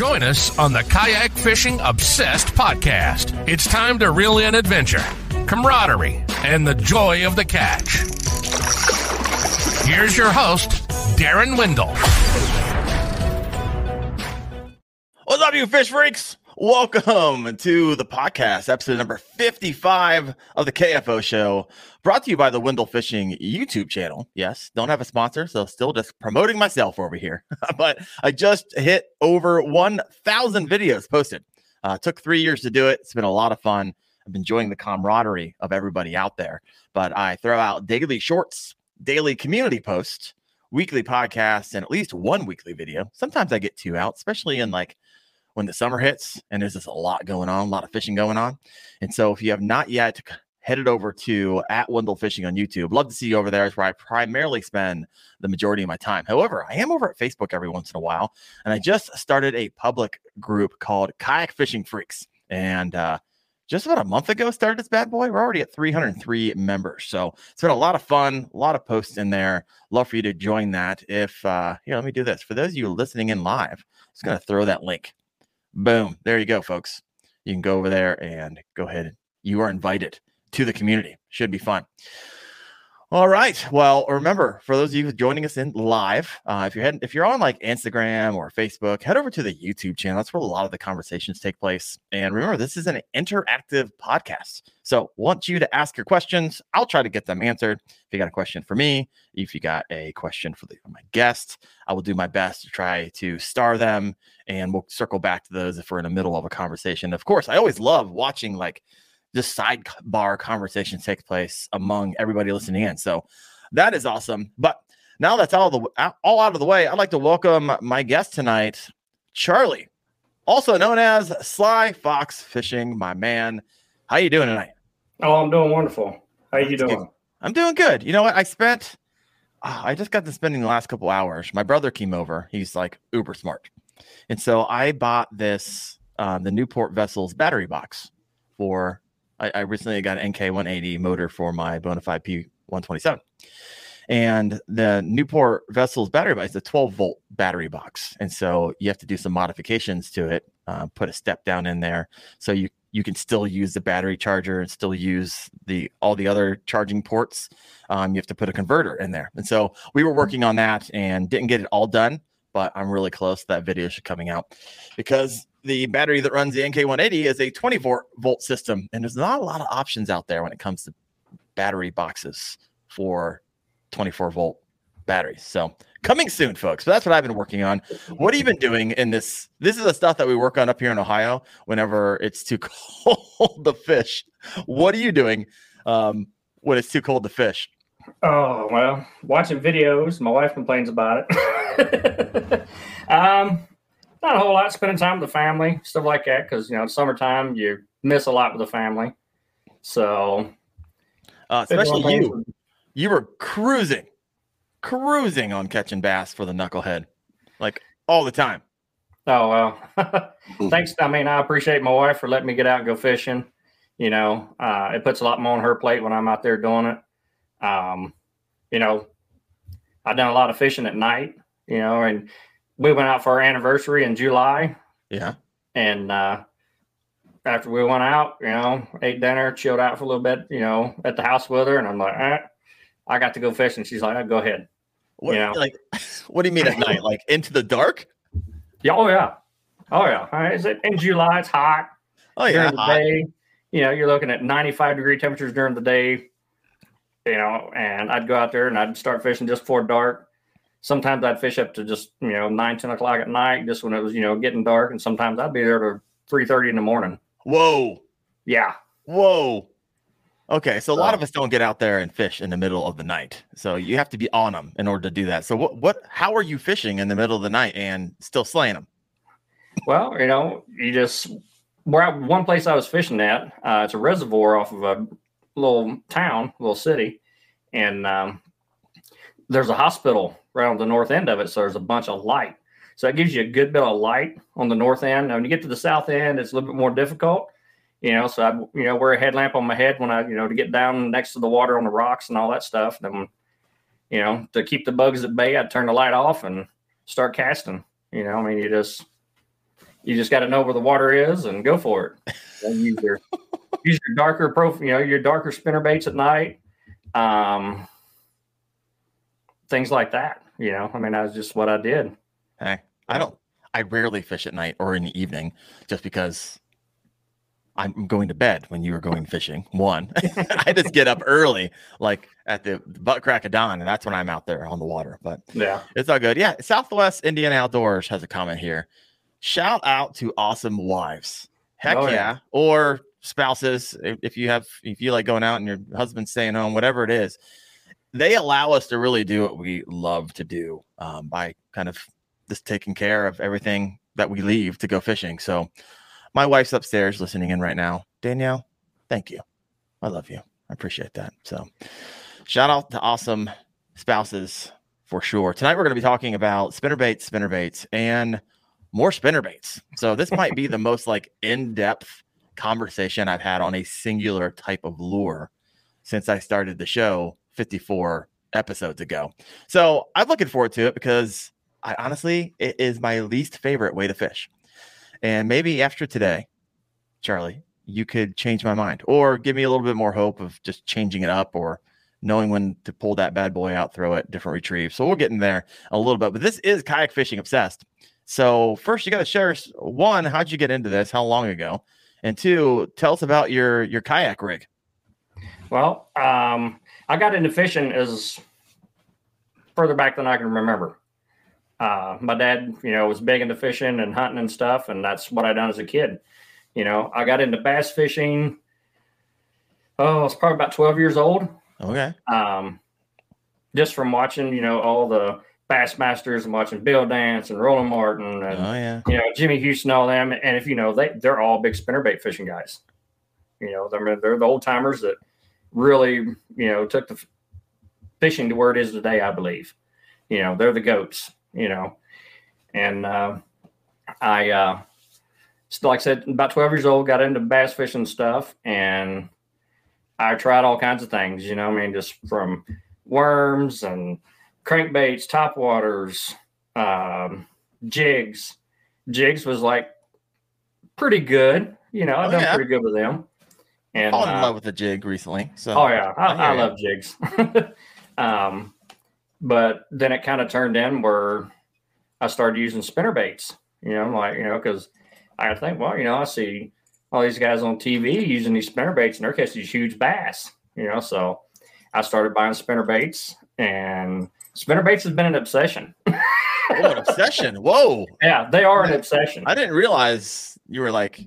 Join us on the Kayak Fishing Obsessed podcast. It's time to reel in adventure, camaraderie, and the joy of the catch. Here's your host, Darren Windle. What's up, you fish freaks? Welcome to the podcast, episode number 55 of the KFO show, brought to you by the Wendell Fishing YouTube channel. Yes, don't have a sponsor, so still just promoting myself over here. but I just hit over 1,000 videos posted. Uh, took three years to do it. It's been a lot of fun. I'm enjoying the camaraderie of everybody out there. But I throw out daily shorts, daily community posts, weekly podcasts, and at least one weekly video. Sometimes I get two out, especially in like when the summer hits and there's just a lot going on, a lot of fishing going on. And so if you have not yet headed over to at Wendell Fishing on YouTube, love to see you over there. Is where I primarily spend the majority of my time. However, I am over at Facebook every once in a while, and I just started a public group called Kayak Fishing Freaks. And uh, just about a month ago started this bad boy. We're already at 303 members. So it's been a lot of fun, a lot of posts in there. Love for you to join that. If uh here, let me do this. For those of you listening in live, I'm just gonna throw that link Boom. There you go, folks. You can go over there and go ahead. You are invited to the community. Should be fun. All right. Well, remember for those of you joining us in live, uh, if you're heading, if you're on like Instagram or Facebook, head over to the YouTube channel. That's where a lot of the conversations take place. And remember, this is an interactive podcast. So, want you to ask your questions. I'll try to get them answered. If you got a question for me, if you got a question for the, my guest, I will do my best to try to star them, and we'll circle back to those if we're in the middle of a conversation. Of course, I always love watching like just sidebar conversations take place among everybody listening in. So that is awesome. But now that's all the all out of the way, I'd like to welcome my guest tonight, Charlie, also known as Sly Fox Fishing, my man. How you doing tonight? Oh, I'm doing wonderful. How you doing? Good. I'm doing good. You know what? I spent oh, I just got to spending the last couple hours. My brother came over. He's like uber smart. And so I bought this uh, the Newport Vessels battery box for I, I recently got an NK 180 motor for my Bonafide P127. And the Newport Vessels battery box is a 12 volt battery box. And so you have to do some modifications to it, uh, put a step down in there. So you, you can still use the battery charger and still use the all the other charging ports. Um, you have to put a converter in there. And so we were working on that and didn't get it all done, but I'm really close. That video should coming out because the battery that runs the NK180 is a 24 volt system, and there's not a lot of options out there when it comes to battery boxes for 24 volt batteries. So coming soon, folks. But that's what I've been working on. What have you been doing in this? This is the stuff that we work on up here in Ohio whenever it's too cold to fish. What are you doing um, when it's too cold to fish? Oh well, watching videos. My wife complains about it. um, not a whole lot. Spending time with the family, stuff like that. Because you know, summertime you miss a lot with the family. So, uh, especially you, you were cruising, cruising on catching bass for the knucklehead, like all the time. Oh well, thanks. I mean, I appreciate my wife for letting me get out and go fishing. You know, uh, it puts a lot more on her plate when I'm out there doing it. Um, you know, I've done a lot of fishing at night. You know, and we went out for our anniversary in July. Yeah. And uh, after we went out, you know, ate dinner, chilled out for a little bit, you know, at the house with her. And I'm like, eh, I got to go fishing. She's like, oh, go ahead. What, you know, like, what do you mean at night? Like into the dark? Yeah. Oh, yeah. Oh, yeah. Is it in July? It's hot. Oh, yeah. During the hot. day, you know, you're looking at 95 degree temperatures during the day, you know, and I'd go out there and I'd start fishing just before dark sometimes I'd fish up to just, you know, nine, 10 o'clock at night, just when it was, you know, getting dark. And sometimes I'd be there to 3 30 in the morning. Whoa. Yeah. Whoa. Okay. So a lot of us don't get out there and fish in the middle of the night. So you have to be on them in order to do that. So what, what, how are you fishing in the middle of the night and still slaying them? Well, you know, you just, where one place I was fishing at, uh, it's a reservoir off of a little town, little city. And um, there's a hospital right on the north end of it. So there's a bunch of light. So that gives you a good bit of light on the north end. Now, when you get to the south end, it's a little bit more difficult. You know, so I, you know, wear a headlamp on my head when I, you know, to get down next to the water on the rocks and all that stuff. Then, you know, to keep the bugs at bay, I'd turn the light off and start casting. You know, I mean, you just, You just got to know where the water is and go for it. And use your use your darker profile, you know, your darker spinner baits at night. Um, things like that. You know, I mean, that's just what I did. Hey, I don't. I rarely fish at night or in the evening, just because I'm going to bed when you are going fishing. One, I just get up early, like at the butt crack of dawn, and that's when I'm out there on the water. But Yeah. it's all good. Yeah, Southwest Indian Outdoors has a comment here. Shout out to awesome wives. Heck Oh, yeah. yeah. Or spouses, if, if you have, if you like going out and your husband's staying home, whatever it is, they allow us to really do what we love to do um, by kind of just taking care of everything that we leave to go fishing. So my wife's upstairs listening in right now. Danielle, thank you. I love you. I appreciate that. So shout out to awesome spouses for sure. Tonight we're going to be talking about spinner baits, spinner baits, and more spinner baits. So this might be the most like in-depth conversation I've had on a singular type of lure since I started the show 54 episodes ago. So I'm looking forward to it because I honestly it is my least favorite way to fish. And maybe after today, Charlie, you could change my mind or give me a little bit more hope of just changing it up or knowing when to pull that bad boy out, throw it, different retrieve. So we'll get in there a little bit. But this is kayak fishing obsessed. So first, you got to share us one, how'd you get into this? How long ago? And two, tell us about your your kayak rig. Well, um, I got into fishing as further back than I can remember. Uh, my dad, you know, was big into fishing and hunting and stuff, and that's what I done as a kid. You know, I got into bass fishing. Oh, I was probably about twelve years old. Okay. Um, just from watching, you know, all the Bassmasters and watching Bill Dance and Roland Martin and Oh yeah. you know Jimmy Houston, all them, and if you know they they're all big spinnerbait fishing guys. You know, they're they're the old timers that really you know took the fishing to where it is today. I believe. You know, they're the goats. You know, and uh, I uh, like I said, about twelve years old, got into bass fishing stuff, and I tried all kinds of things. You know, I mean, just from worms and crankbaits, top waters, um, jigs. Jigs was like pretty good. You know, I've Oh, done yeah. pretty good with them. And in uh, love with the jig recently. So oh yeah, I, I hear I, ya. love jigs. um, but then it kind of turned in where I started using spinner baits. You know, like you know, because I think, well, you know, I see all these guys on TV using these spinner baits, and they're catching these huge bass. You know, so I started buying spinner baits, and spinner baits has been an obsession. oh, an obsession. Whoa. Yeah, they are an obsession. I didn't realize you were like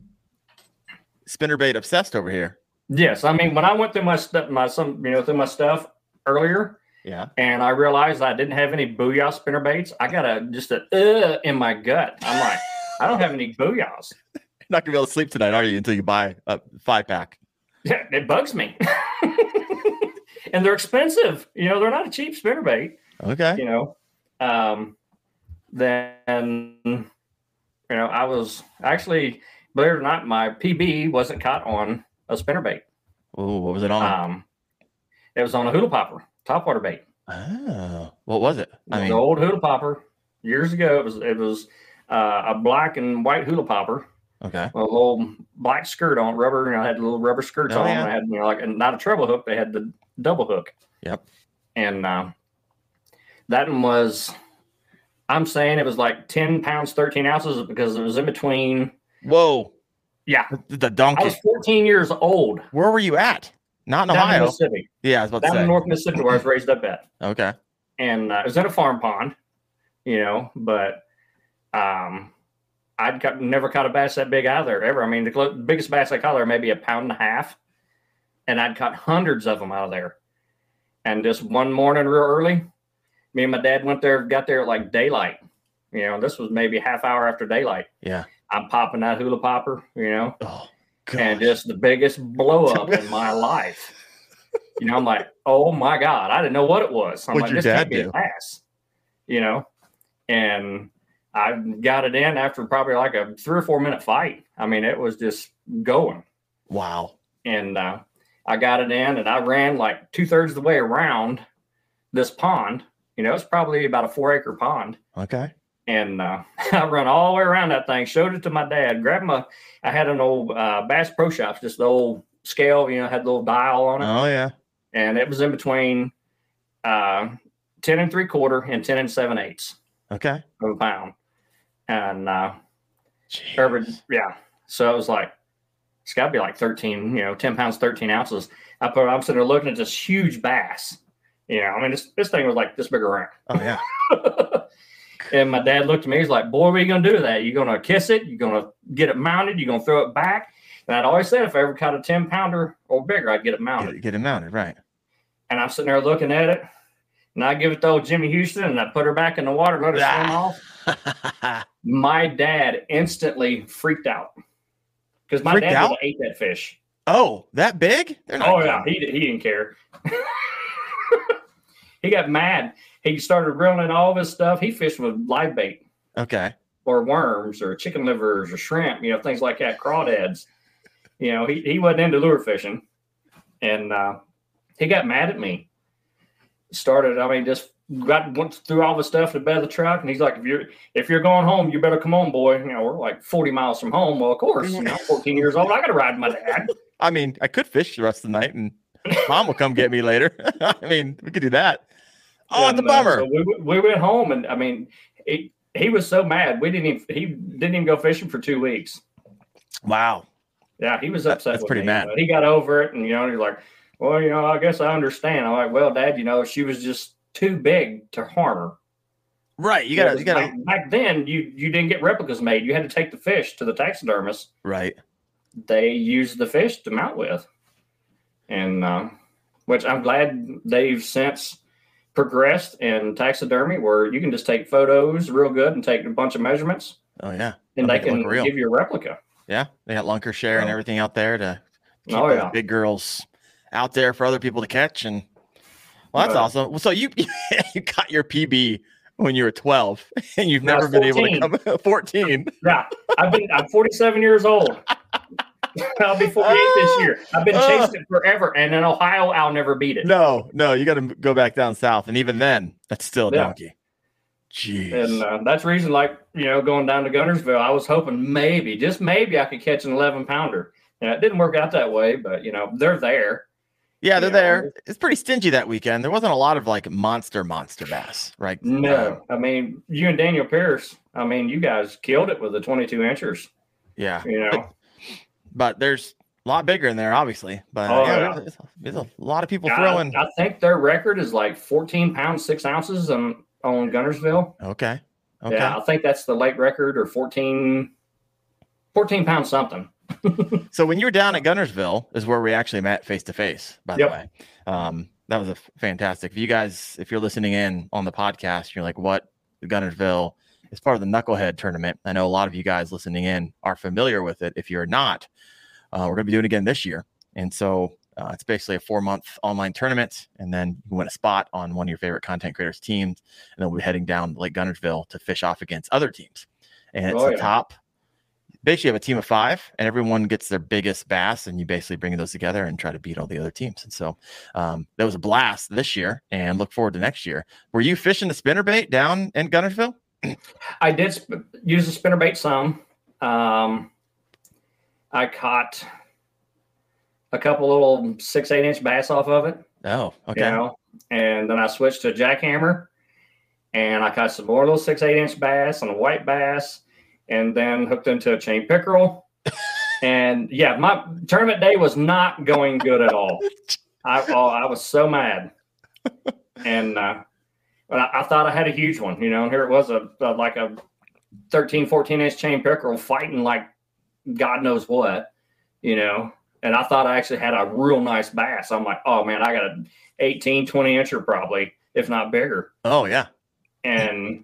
spinnerbait obsessed over here. Yes, I mean when I went through my stuff, my some you know through my stuff earlier, Yeah. and I realized I didn't have any booyah spinner baits. I got a just a uh in my gut. I'm like, I don't have any booyahs. You're not gonna be able to sleep tonight, are you? Until you buy a five pack. Yeah, it bugs me. and they're expensive. You know, they're not a cheap spinner bait. Okay. You know, um, then you know I was actually believe it or not, my PB wasn't caught on a spinner bait. Oh, what was it on? Um, it was on a hula popper, topwater bait. oh, what was it? I mean, an old hula popper years ago. It was it was uh, a black and white hula popper, okay. a little black skirt on rubber. You know, I had little rubber skirts Oh, on. yeah. They had you know like and not a treble hook. They had the double hook. Yep. And uh, that one was, I'm saying it was like ten pounds, thirteen ounces because it was in between. Whoa. Yeah, The, the I was 14 years old. Where were you at? Not in Down in Ohio. Mississippi. Yeah, I was about to Down say. in North Mississippi, where I was raised up at. Okay. and uh, it was in a farm pond, you know, but um, I'd got, never caught a bass that big either ever. I mean, the clo- biggest bass I caught there maybe a pound and a half, and I'd caught hundreds of them out of there. And just one morning, real early, me and my dad went there, got there at like daylight. You know, this was maybe a half hour after daylight. Yeah. I'm popping that hula popper, you know, Oh, and just the biggest blow up in my life. You know, I'm like, oh my god, I didn't know what it was. I'm What'd like, your this dad do? You know, and I got it in after probably like a three or four minute fight. I mean, it was just going, wow. and uh, I got it in, and I ran like two thirds of the way around this pond. You know, it's probably about a four acre pond, Okay. And uh, I run all the way around that thing, showed it to my dad, grabbed my, I had an old uh, Bass Pro Shops, just the old scale, you know, had the little dial on it. Oh yeah. And it was in between uh, 10 and three quarter and 10 and seven eighths Okay. of a pound. And uh, every, yeah. So it was like, it's got to be like 13, you know, 10 pounds, 13 ounces. I put, I'm sitting there looking at this huge bass. You know, I mean, this, this thing was like this big around. Oh yeah. and my dad looked at me. He's like, "Boy, what are you gonna do with that? You're gonna kiss it? You're gonna get it mounted? You're gonna throw it back?" And I'd always said if I ever caught a ten pounder or bigger, I'd get it mounted. Get, get him mounted, right? And I'm sitting there looking at it, and I give it to old Jimmy Houston, and I put her back in the water, let her swim Ah. off. My dad instantly freaked out because my Freaked dad out? ate that fish. oh, that big? They're not Oh good. yeah, he he didn't care. he got mad. He started grilling all of his stuff. He fished with live bait. Okay. or worms or chicken livers or shrimp, you know, things like that, crawdads. You know, he, he wasn't into lure fishing. And uh, he got mad at me. Started, I mean, just got went through all the stuff to the bed of the truck, and he's like, "If you're if you're going home, you better come on, boy." You know, we're like 40 miles from home. Well, of course, you know, I'm 14 years old. I got to ride my dad. I mean, I could fish the rest of the night, and mom will come get me later. I mean, we could do that. Oh, And, it's a uh, bummer. so we, we went home, and I mean, he, he was so mad. We didn't even he didn't even go fishing for two weeks. wow. Yeah, he was That- upset. that's with pretty me, he got over it, and you know, he's like, "Well, you know, I guess I understand." I'm like, "Well, Dad, you know, she was just too big to harm her." Right. You gotta. You gotta. Back, back then, you you didn't get replicas made. You had to take the fish to the taxidermist. Right. They used the fish to mount with, and uh, which I'm glad they've since progressed in taxidermy, where you can just take photos real good and take a bunch of measurements, Oh yeah. and they make it look can give you a replica. Yeah. They got lunker share and Oh. everything out there to keep Oh yeah. big girls out there for other people to catch. And well, that's awesome. Well, So you you got your PB when you were 12, and you've never been able to come 14. Yeah, I've been. I'm 47 years old. I'll be 48 this year. I've been chasing it forever, and in Ohio, I'll never beat it. No, no, you got to go back down south, and even then, that's still a Yeah. donkey. Jeez. And uh, that's reason, like you know, going down to Guntersville, I was hoping maybe, just maybe, I could catch an 11 pounder. And it didn't work out that way, but you know, they're there. yeah, they're you know, there. It's pretty stingy that weekend. There wasn't a lot of like monster monster bass, right? No, Um, I mean, you and Daniel Pierce. I mean, you guys killed it with the 22 inchers. yeah, You know, but there's a lot bigger in there, obviously. But Oh, yeah, yeah. There's, there's a lot of people I, throwing. I think their record is like 14 pounds six ounces on on Guntersville. Okay, okay. Yeah, I think that's the late record or 14, 14 pounds something. So when you were down at Guntersville is where we actually met face to face, by Yep. the way. Um, that was a f- fantastic. If you guys, if you're listening in on the podcast, you're like, what Guntersville is part of the Knucklehead tournament. I know a lot of you guys listening in are familiar with it. If you're not, uh, we're going to be doing it again this year. And so uh, it's basically a four month online tournament. And then you win a spot on one of your favorite content creators teams. And then we'll be heading down Lake Guntersville to fish off against other teams. And it's Oh, the yeah. top basically you have a team of five and everyone gets their biggest bass and you basically bring those together and try to beat all the other teams and so um, that was a blast this year and look forward to next year were you fishing the spinner bait down in Guntersville I did sp- use the spinnerbait some. Um, I caught a couple little six, eight inch bass off of it. oh okay You know, and then I switched to a jackhammer and I caught some more little six, eight inch bass and a white bass and then hooked into a chain pickerel. and yeah, my tournament day was not going good at all. I, oh, I was so mad. And, uh, but I, I thought I had a huge one, you know, and here it was a, a like a 13, 14 inch chain pickerel fighting like God knows what, you know. And I thought I actually had a real nice bass. I'm like, oh man, I got a 18, 20 incher probably, if not bigger. oh yeah And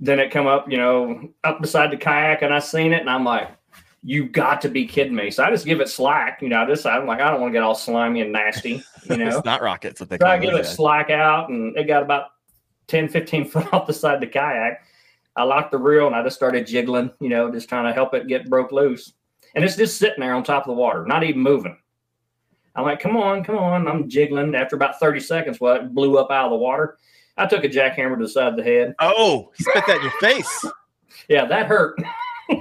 then it come up, you know, up beside the kayak and I seen it and I'm like, you got to be kidding me. So I just give it slack, you know, I just, I'm like, I don't want to get all slimy and nasty, you know. it's not rockets what they So I give it slack out, and it got about 10, 15 foot off the side of the kayak. I locked the reel and I just started jiggling, you know, just trying to help it get broke loose. And it's just sitting there on top of the water, not even moving. I'm like, come on, come on. I'm jiggling. After about 30 seconds, well, it blew up out of the water. I took a jackhammer to the side of the head. Oh, he spit that in your face. Yeah, that hurt.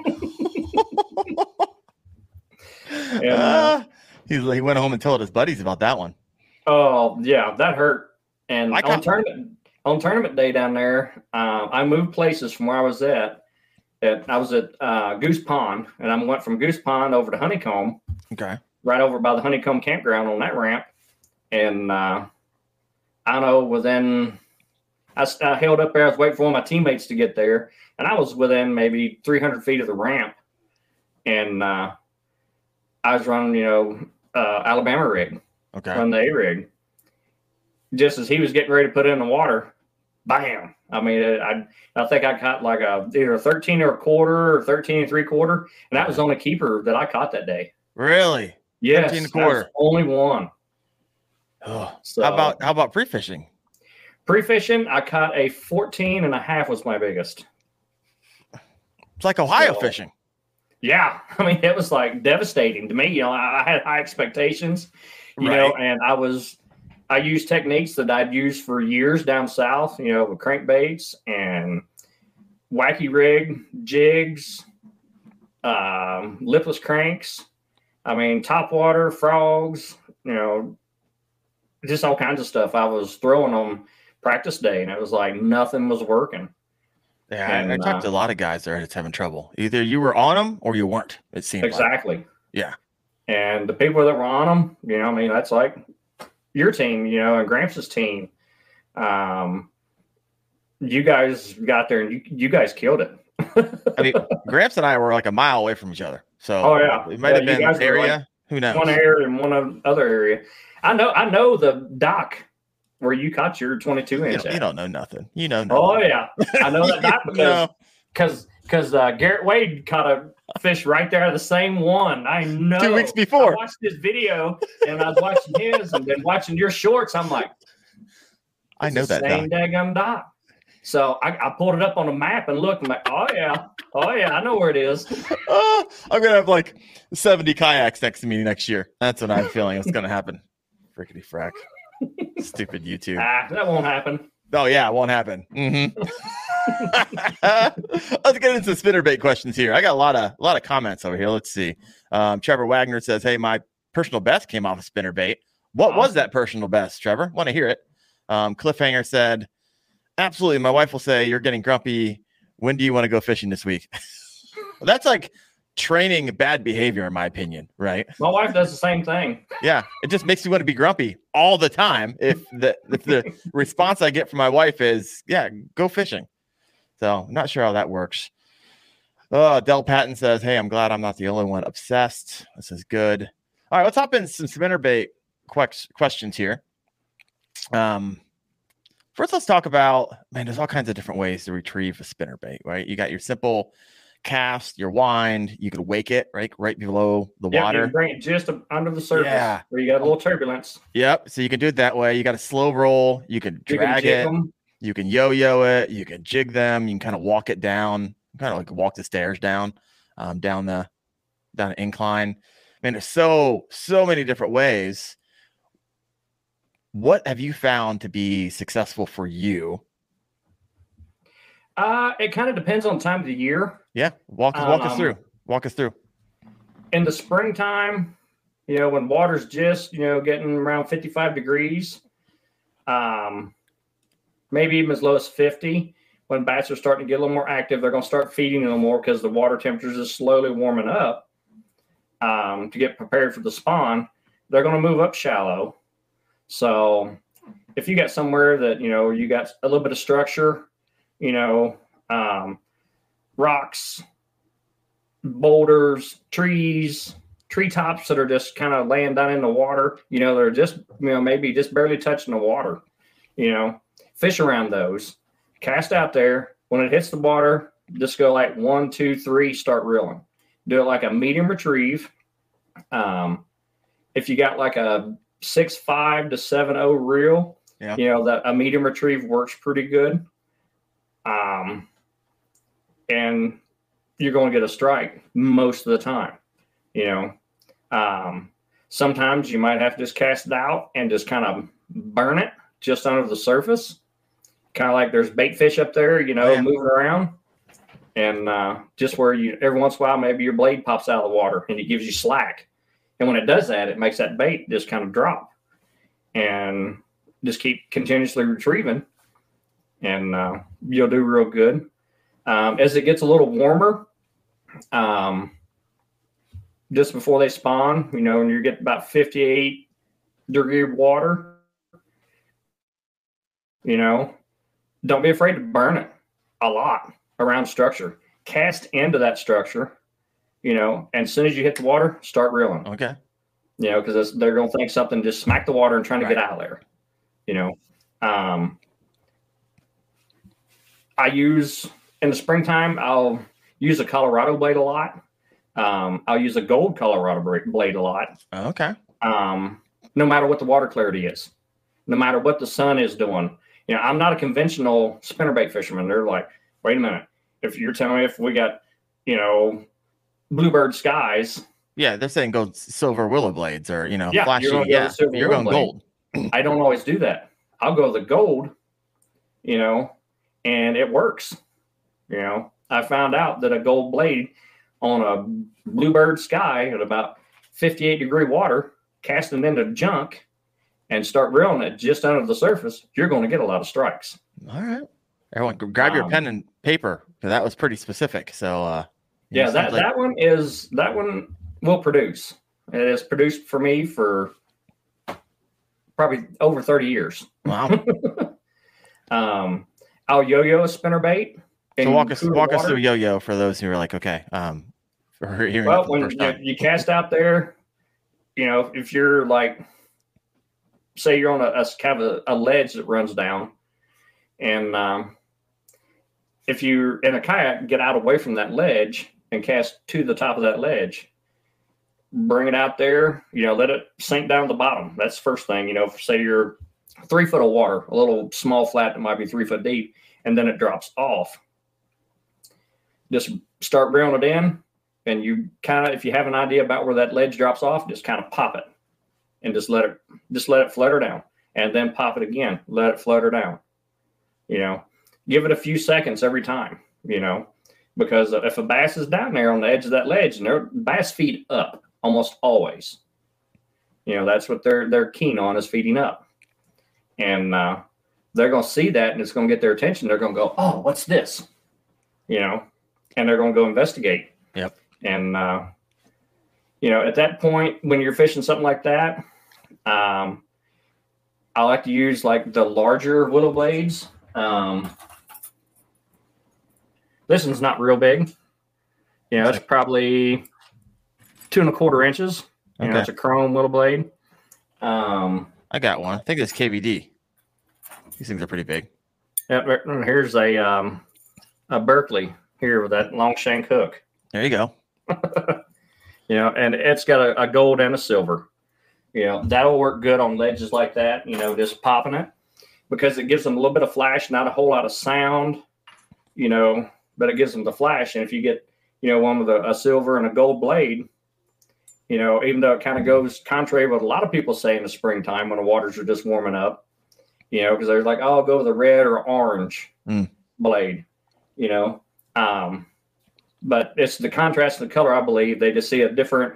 And, uh, Uh, he, he went home and told his buddies about that one. Oh yeah, that hurt. And I on tournament on tournament day down there, um, I moved places from where I was at. at I was at uh, Goose Pond, and I went from Goose Pond over to Honeycomb, Okay. right over by the Honeycomb campground on that ramp. And uh, I know, within I, I held up there. I was waiting for one of my teammates to get there, and I was within maybe 300 feet of the ramp, and uh, I was running, you know, uh, Alabama rig Okay. on the A rig. Just as he was getting ready to put it in the water, bam! I mean, I I think I caught like a either a thirteen or a quarter or thirteen and three quarter, and that was on a keeper that I caught that day. Really? Yes, 13 and a that was quarter. only one. Oh. So How about how about pre fishing? pre-fishing? I caught a 14 and a half was my biggest. It's like Ohio So- fishing. Yeah, I mean it was like devastating to me. You know, I, I had high expectations, you know, and I was I used techniques that I'd used for years down south, you know, with crankbaits and wacky rig jigs, um, lipless cranks. I mean, top water frogs, you know, just all kinds of stuff. I was throwing on practice day, and it was like nothing was working. Yeah, I, I talked uh, to a lot of guys that are just having trouble. Either you were on them or you weren't. It seemed like. Exactly. Yeah. And the people that were on them, you know, I mean, that's like your team, you know, and Gramps' team. Um, you guys got there and you, you guys killed it. I mean, Gramps and I were like a mile away from each other. So Oh, yeah. it might Yeah, have been area. like, Who knows? one area and one other area. I know, I know the dock where you caught your 22 You inch. don't, you don't know nothing. You know nothing. Oh yeah, I know that dock because because because uh, Garrett Wade caught a fish right there, the same one. I know. Two weeks before, I watched his video and I was watching his and then watching your shorts. I'm like, I know that. same Dock. daggum dock. So I, I pulled it up on the map and looked. I'm like, oh yeah, oh yeah, I know where it is. Oh, I'm gonna have like 70 kayaks next to me next year. That's what I'm feeling It's gonna happen. Frickety frack. Stupid YouTube. Ah, that won't happen. Oh yeah, it won't happen. Mm-hmm. Let's get into spinnerbait questions here. I got a lot of a lot of comments over here. Let's see. Um, Trevor Wagner says, "Hey, my personal best came off a of spinnerbait. What was that personal best, Trevor? Want to hear it?" Um, Cliffhanger said, "Absolutely. My wife will say you're getting grumpy. When do you want to go fishing this week?" Well, That's like training bad behavior, in my opinion. Right? My wife does the same thing. Yeah, it just makes me want to be grumpy all the time. If the if the response I get from my wife is, "Yeah, go fishing," so I'm not sure how that works. Oh, Del Patton says, "Hey, I'm glad I'm not the only one obsessed. This is good." All right, let's hop in some spinnerbait quex- questions here. Um, first, let's talk about man. There's all kinds of different ways to retrieve a spinnerbait, right? You got your simple cast, your wind. You could wake it right right below the Yeah, water. bring it just under the surface Yeah. where you got a little turbulence. Yep. So you can do it that way. You got a slow roll. You can You can drag it. 'em. You can yo-yo it. You can jig them. You can kind of walk it down. Kind of like walk the stairs down, um, down the down an incline. Man, there's so so many different ways. What have you found to be successful for you? Uh, it kind of depends on time of the year. Yeah, walk us walk us Um, through. Walk us through. in the springtime, you know, when water's just, you know, getting around 55 degrees, um, maybe even as low as 50, when bats are starting to get a little more active, they're going to start feeding a little more because the water temperature is slowly warming up um, to get prepared for the spawn. They're going to move up shallow. So if you got somewhere that, you know, you got a little bit of structure, you know, um, rocks, boulders, trees, treetops that are just kind of laying down in the water. You know, they're just, you know, maybe just barely touching the water. You know, fish around those, cast out there. When it hits the water, just go like one, two, three, start reeling. Do it like a medium retrieve. Um, if you got like a six five to seven oh reel, Yeah. you know that a medium retrieve works pretty good. Um, and you're going to get a strike most of the time. You know, um, sometimes you might have to just cast it out and just kind of burn it just under the surface. kind of like there's bait fish up there, you know, Oh, yeah. moving around. And uh, just where you every once in a while maybe your blade pops out of the water and it gives you slack. And when it does that, it makes that bait just kind of drop and just keep continuously retrieving. And uh, you'll do real good. Um, as it gets a little warmer, um, just before they spawn, you know, and you get about 58 degree water, you know, don't be afraid to burn it a lot around structure. Cast into that structure, you know, and as soon as you hit the water, start reeling, Okay. you know, because they're going to think something just smack the water and trying to get out of there, you know. Um, I use in the springtime, I'll use a Colorado blade a lot. Um, I'll use a gold Colorado blade a lot. Okay. Um, no matter what the water clarity is, no matter what the sun is doing. You know, I'm not a conventional spinnerbait fisherman. They're like, wait a minute, if you're telling me if we got, you know, bluebird skies, Yeah, they're saying go silver willow blades or you know Yeah, flashy. you're go yeah, you're going gold. I don't always do that. I'll go the gold, you know, and it works. You know, I found out that a gold blade on a bluebird sky at about 58 degree water, casting into junk and start reeling it just under the surface, you're going to get a lot of strikes. All right. Everyone, grab your Um, pen and paper because that was pretty specific. So, uh, Yeah, know, that, like- that one is that one will produce. It has produced for me for probably over 30 years. wow. Um, I'll yo-yo a spinnerbait. so walk us walk us through yo-yo for those who are like, okay, um, for hearing Well, when you, you cast out there, you know, if you're like, say you're on a, a kind of a, a ledge that runs down, and um, if you're in a kayak, get out away from that ledge and cast to the top of that ledge. Bring it out there, you know, let it sink down the bottom. That's the first thing, you know. If, say you're three foot of water, a little small flat that might be three foot deep, and then it drops off. Just start reeling it in, and you kind of if you have an idea about where that ledge drops off just kind of pop it and just let it just let it flutter down and then pop it again let it flutter down you know? Give it a few seconds every time you know? Because if a bass is down there on the edge of that ledge and their bass feed up almost always. You know that's what they're they're keen on is feeding up and uh, they're going to see that and it's going to get their attention they're going to go oh what's this you know and they're going to go investigate Yep. and uh, you know, at that point when you're fishing something like that, um, I like to use like the larger willow blades. Um, this one's not real big. You know, it's probably two and a quarter inches. You know, Okay. it's a chrome willow blade. Um, I got one. I think it's KBD. These things are pretty big. Yep. here's a um, a Berkley here with that long shank hook. There you go. you know, and it's got a, a gold and a silver. You know, that'll work good on ledges like that, you know, just popping it because it gives them a little bit of flash, not a whole lot of sound, you know, but it gives them the flash. And if you get, you know, one with a, a silver and a gold blade, you know, even though it kind of goes contrary to what a lot of people say in the springtime when the waters are just warming up, you know, because they're like, oh, I'll go with a red or orange Mm. blade, you know. Um, but it's the contrast of the color, I believe. They just see a different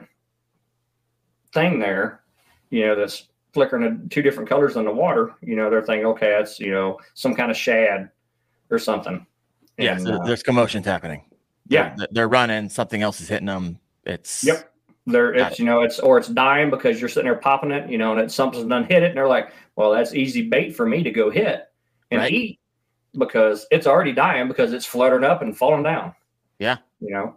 thing there, you know, that's flickering in two different colors in the water. You know, they're thinking, okay, it's, you know, some kind of shad or something. Yeah, And, so uh, there's commotions happening. yeah, They're, they're running. Something else is hitting them. It's Yep. There, Got it's you know, it's or it's dying because you're sitting there popping it, you know, and it's something's done hit it, and they're like, "Well, that's easy bait for me to go hit and Right. eat because it's already dying because it's fluttering up and falling down." Yeah. you know.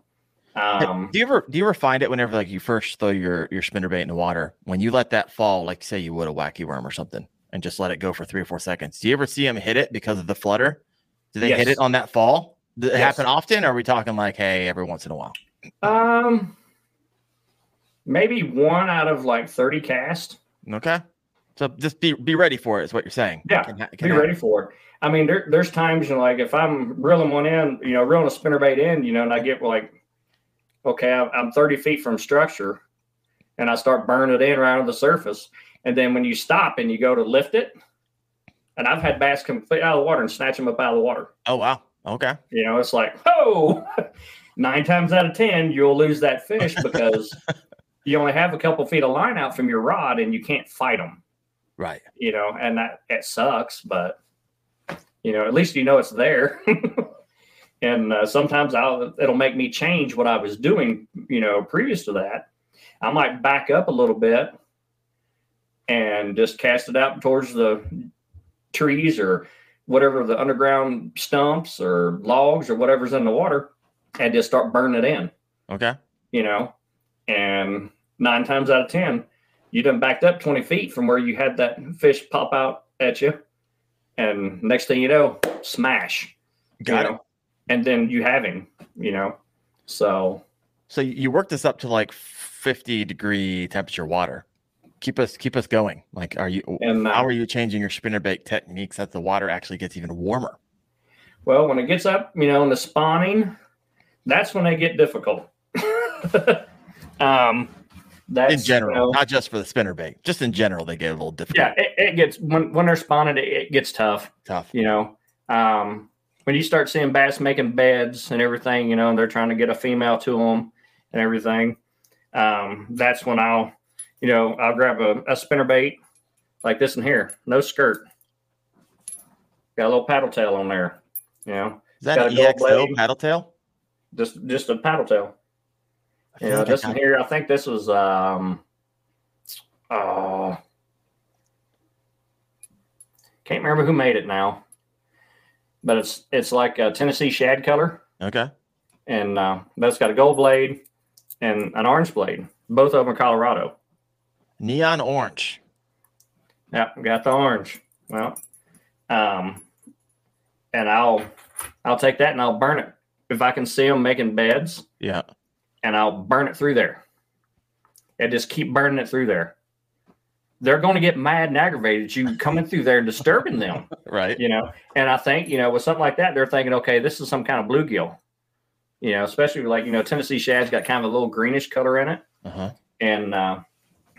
Um, do you ever do you ever find it whenever like you first throw your your spinner bait in the water when you let that fall like say you would a wacky worm or something and just let it go for three or four seconds? Do you ever see them hit it because of the flutter? Do they hit it on that fall? Does it Yes. happen often? Or are we talking like hey every once in a while? um, maybe one out of like thirty cast. Okay, so just be be ready for it. Is what you're saying? Yeah, Can can Be happen. ready for it. I mean, there, there's times you know, like if I'm reeling one in, you know, reeling a spinnerbait in, you know, and I get like, okay, I'm, I'm 30 feet from structure, and I start burning it in right on the surface, and then when you stop and you go to lift it, and I've had bass come completely out of the water and snatch them up out of the water. Oh wow. Okay. You know, it's like, oh, nine times out of ten, you'll lose that fish because you only have a couple feet of line out from your rod and you can't fight them. Right. You know, and that it sucks, but you know, at least you know it's there. and uh, sometimes I'll it'll make me change what I was doing. You know, previous to that, I might back up a little bit and just cast it out towards the trees or whatever the underground stumps or logs or whatever's in the water and just start burning it in, Okay. you know. And nine times out of 10, you done backed up 20 feet from where you had that fish pop out at you. And next thing you know, smash. Got you know? And then you have him, you know. So So you work this up to like 50 degree temperature water. Keep us keep us going. Like are you and uh, how are you changing your spinnerbait techniques that the water actually gets even warmer? Well, when it gets up, you know, in the spawning, that's when they get difficult. um, that's in general, you know, not just for the spinner bait, Just in general, they get a little difficult. yeah, it, it gets when when they're spawning, it, it gets tough. Tough. You know, um, when you start seeing bass making beds and everything, you know, and they're trying to get a female to them and everything, um, that's when I'll, you know, I'll grab a, a spinnerbait like this in here, no skirt, got a little paddle tail on there, you know. Is that Got an EXO blade. paddle tail? just just a paddle tail. I Yeah, like I this one here, I think this was um uh can't remember who made it now. But it's it's like a Tennessee shad color Okay. and uh but it's got a gold blade and an orange blade. Both of them are Colorado. Neon orange. Yeah, got the orange. Well, um and I'll I'll take that and I'll burn it. If I can see them making beds, Yeah. And I'll burn it through there. And just keep burning it through there. They're going to get mad and aggravated at you coming through there and disturbing them, Right. you know. And I think, you know, with something like that, they're thinking, okay, this is some kind of bluegill, you know, especially like, you know, Tennessee shad's got kind of a little greenish color in it. Uh-huh. And uh,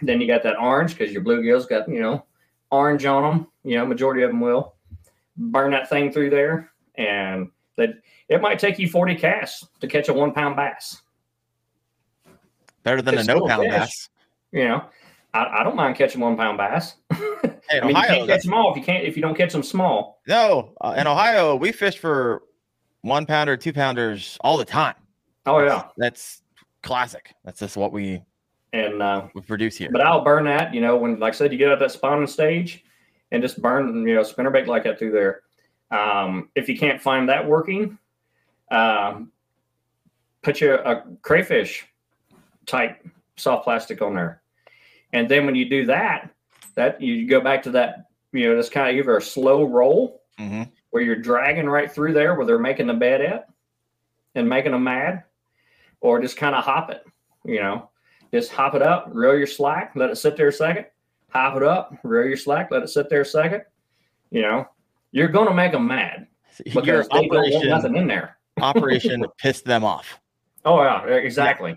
then you got that orange because your bluegills got, you know, orange on them, you know, majority of them will burn that thing through there. And that it might take you 40 casts to catch a one pound bass. Better than It's a no pound fish. bass. You know, I, I don't mind catching one pound bass. Hey, I mean, you Ohio, can't catch them all if you can't if you don't catch them small. no, uh, in Ohio, we fish for one pounder, two pounders all the time. Oh yeah, That's classic. That's just what we, and uh, we produce here. but I'll burn that. You know, when like I said, you get out that spawning stage, and just burn you know spinnerbait like that through there. Um, if you can't find that working, um, put your a crayfish type soft plastic on there, and then when you do that, that you go back to that you know this kind of either a slow roll hmm where you're dragging right through there where they're making the bed at and making them mad, or just kind of hop it, you know, just hop it up, reel your slack, let it sit there a second, hop it up, reel your slack, let it sit there a second. You know, you're going to make them mad Your because want operation, nothing in there. operation pissed them off. Oh yeah, exactly.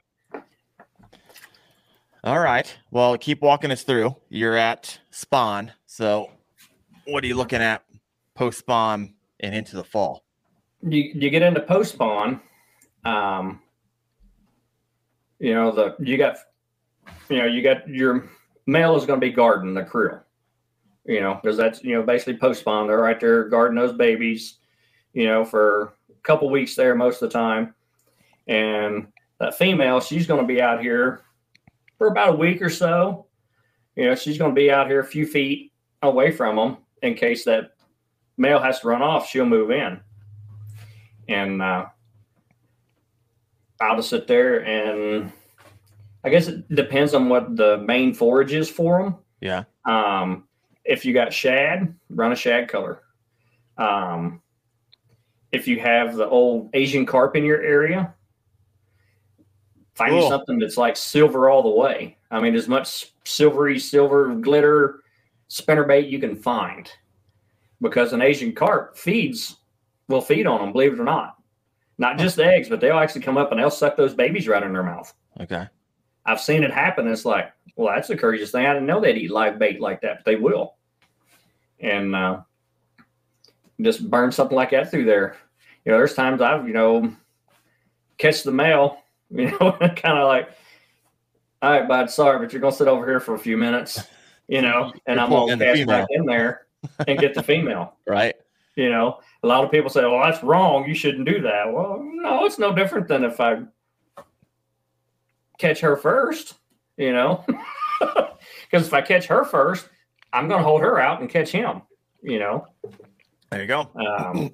All right. Well, keep walking us through. You're at spawn. So, what are you looking at post spawn and into the fall? You you get into post spawn, um, you know the you got, you know you got your male is going to be guarding the creel, you know because that's you know basically post spawn. They're right there guarding those babies, you know for a couple weeks there most of the time, and that female she's going to be out here for about a week or so. You know she's going to be out here a few feet away from them in case that male has to run off. She'll move in and uh, I'll just sit there and I guess it depends on what the main forage is for them. Yeah. Um, if you got shad, run a shad color. Um, if you have the old Asian carp in your area, find you something that's like silver all the way. I mean, as much silvery, silver glitter spinnerbait you can find, because an Asian carp feeds will feed on them. Believe it or not, not just eggs, but they'll actually come up and they'll suck those babies right in their mouth. Okay. I've seen it happen. It's like, well, that's the craziest thing. I didn't know they'd eat live bait like that, but they will. And uh, just burn something like that through there. You know, there's times I've, you know, catch the male, you know, kind of like, all right, bud, sorry, but you're gonna sit over here for a few minutes, you know, and You're I'm gonna pulling in the cast female. back in there and get the female. Right. You know, a lot of people say, "Well, that's wrong. You shouldn't do that." Well, no, it's no different than if I catch her first. You know, because if I catch her first, I'm going to hold her out and catch him. You know, There you go. um,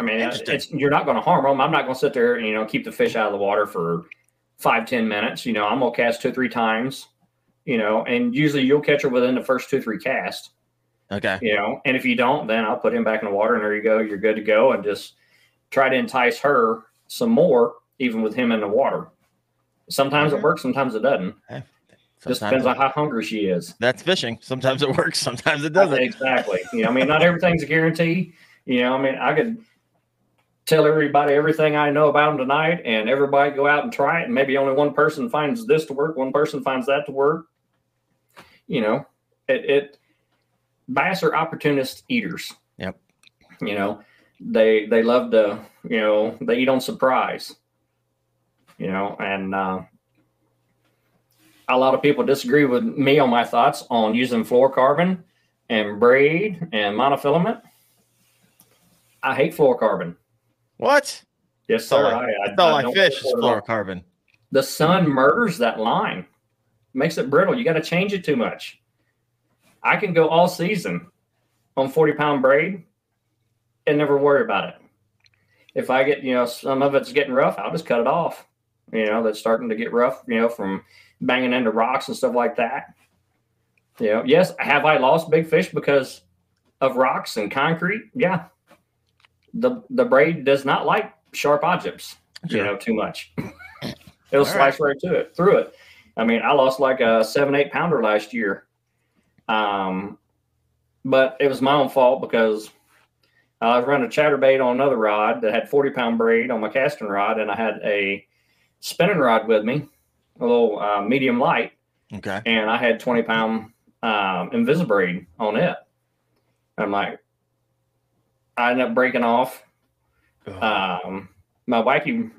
I mean, it's, you're not going to harm them. I'm not going to sit there and you know keep the fish out of the water for five ten minutes. You know, I'm going to cast two three times. You know, and usually you'll catch her within the first two three casts Okay. you know and if you don't then i'll put him back in the water and there you go you're good to go and just try to entice her some more even with him in the water sometimes Okay. it works sometimes it doesn't just Sometimes depends on how hungry she is that's fishing. Sometimes it works. Sometimes it doesn't. exactly you know i mean not everything's a guarantee you know i mean i could tell everybody everything i know about them tonight and everybody go out and try it and maybe only one person finds this to work one person finds that to work. You know it, it bass are opportunist eaters. Yep. you know they they love to you know they eat on surprise. You know and uh, a lot of people disagree with me on my thoughts on using fluorocarbon and braid and monofilament. I hate fluorocarbon What? yes That's all sir. I- I, That's all I don't fish is support it at all. fluorocarbon. the sun murders that line. Makes it brittle. You got to change it too much. I can go all season on 40 pound braid and never worry about it. If i get you know some of it's getting rough i'll just cut it off. You know that's starting to get rough you know from banging into rocks and stuff like that. You know yes have i lost big fish because of rocks and concrete? Yeah the the braid does not like sharp objects you know too much. It'll All slice right. to it through it. I mean i lost like a seven eight pounder last year. Um but it was my own fault because i was running a chatterbait on another rod that had 40 pound braid on my casting rod and i had a spinning rod with me a little uh, medium light Okay. and I had 20 pound um, Invisibraid on it. I'm like, I ended up breaking off um, my wacky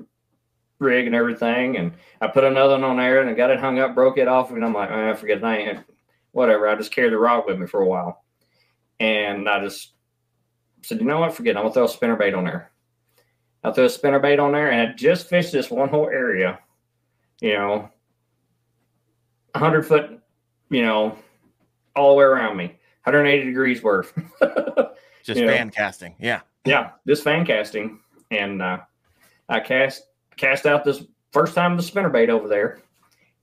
rig and everything, and I put another one on there and I got it hung up, broke it off, and I'm like, I forget it, I ain't whatever. I just carried the rod with me for a while, and I just said, you know what, forget, it. I'm gonna throw a spinner bait on there. I threw a spinner bait on there, and I just fished this one whole area, you know, 100 foot, you know, all the way around me, 180 degrees worth. Just you know. fan casting. Yeah. yeah, this fan casting, and uh, I cast cast out this first time the spinnerbait over there,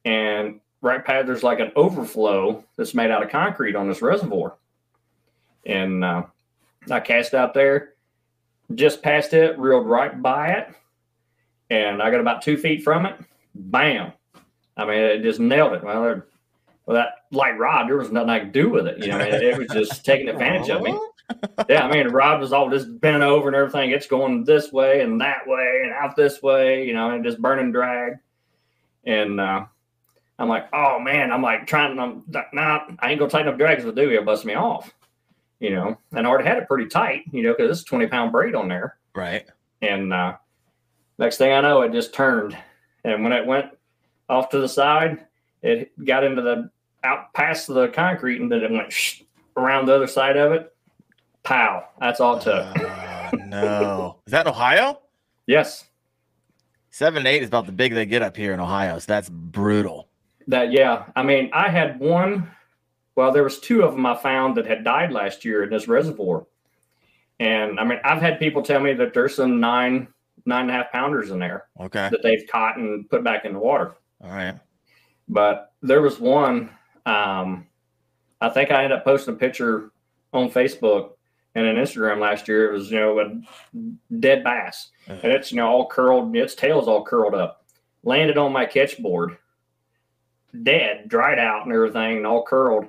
and right pad, there's like an overflow that's made out of concrete on this reservoir, and uh, I cast out there, just past it, reeled right by it, and I got about two feet from it, bam! I mean, it just nailed it. Well, there- well, that light rod, there was nothing I could do with it. You know, it, it was just taking advantage of me yeah, I mean, rod was all just bent over and everything. It's going this way and that way and out this way, you know, and just burning drag. And uh, I'm like, oh man, I'm like trying. I'm like, nah, I ain't gonna tighten up drags with do. It'll bust me off, you know. And I already had it pretty tight, you know, because it's 20 pound braid on there. Right. And uh, next thing I know, it just turned. And when it went off to the side, it got into the out past the concrete and then it went around the other side of it. Pow. That's all it took. Uh, no. Is that Ohio? yes. Seven eight is about the big they get up here in Ohio. So that's brutal. That, yeah. I mean, I had one, well, there was two of them I found that had died last year in this reservoir. And I mean, I've had people tell me that there's some nine, nine and a half pounders in there Okay. that they've caught and put back in the water. All right. but there was one um i think i ended up posting a picture on facebook and on instagram last year it was you know a dead bass Ugh. and it's you know all curled its tail's all curled up landed on my catch board dead dried out and everything and all curled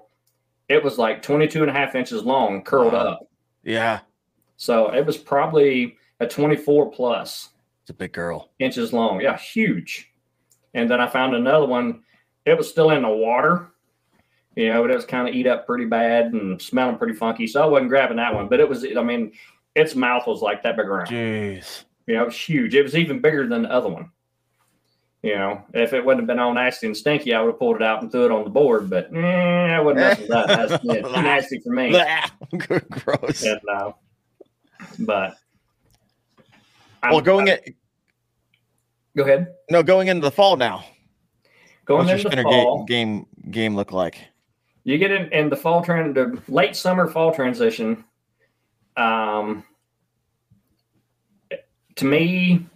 it was like 22 and a half inches long curled Wow. up Yeah. so it was probably a 24 plus It's a big girl. inches long. Yeah, huge. And then I found another one. It was still in the water, You know, it was kind of eat up pretty bad and smelling pretty funky. So I wasn't grabbing that one, but it was, I mean, its mouth was like that big around. Jeez. You know, it was huge. It was even bigger than the other one. You know, if it wouldn't have been all nasty and stinky, I would have pulled it out and threw it on the board. But eh, I wouldn't mess with that. That's yeah, too nasty for me. Gross. And, uh, but well, I'm- going I'm- go ahead. no, going into the fall now. Going What's your into spinner fall, game, game game look like? You get in, in the fall trend, the late summer fall transition. Um, to me,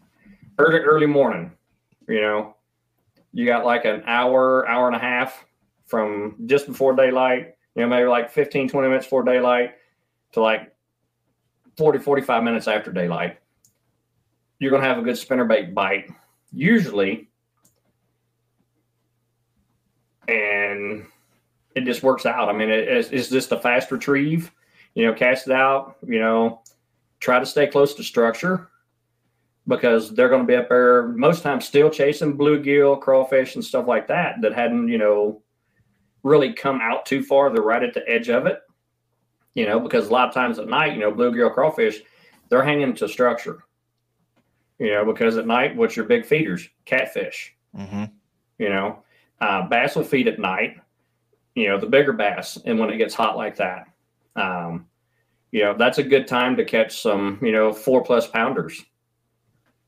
early early morning. You know, you got like an hour, hour and a half from just before daylight. You know, maybe like 15, 20 minutes before daylight to like 40, 45 minutes after daylight. You're going to have a good spinnerbait bite. Usually, and it just works out. I mean, it's just a fast retrieve. You know, cast it out. You know, try to stay close to structure because they're going to be up there most times still chasing bluegill, crawfish, and stuff like that that hadn't you know really come out too far. They're right at the edge of it. You know, because a lot of times at night, you know, bluegill, crawfish, they're hanging to structure. You know, because at night, what's your big feeders? Catfish. Mm-hmm. You know, uh, bass will feed at night. You know, the bigger bass, and when it gets hot like that, um, you know, that's a good time to catch some, you know, four plus pounders.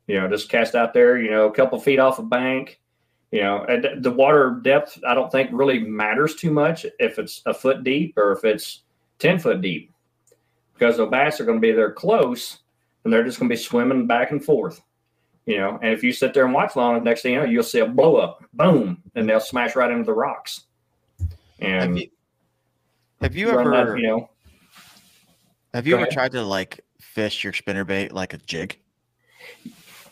You know, just cast out there, you know, a couple feet off a bank. You know, the water depth, I don't think really matters too much if it's a foot deep or if it's 10 foot deep because the bass are going to be there close and they're just going to be swimming back and forth. You know, and if you sit there and watch long, next thing you know, you'll see a blow up, boom, and they'll smash right into the rocks. And Have you, have you ever that, you know, have you ever ahead. tried to like fish your spinnerbait like a jig,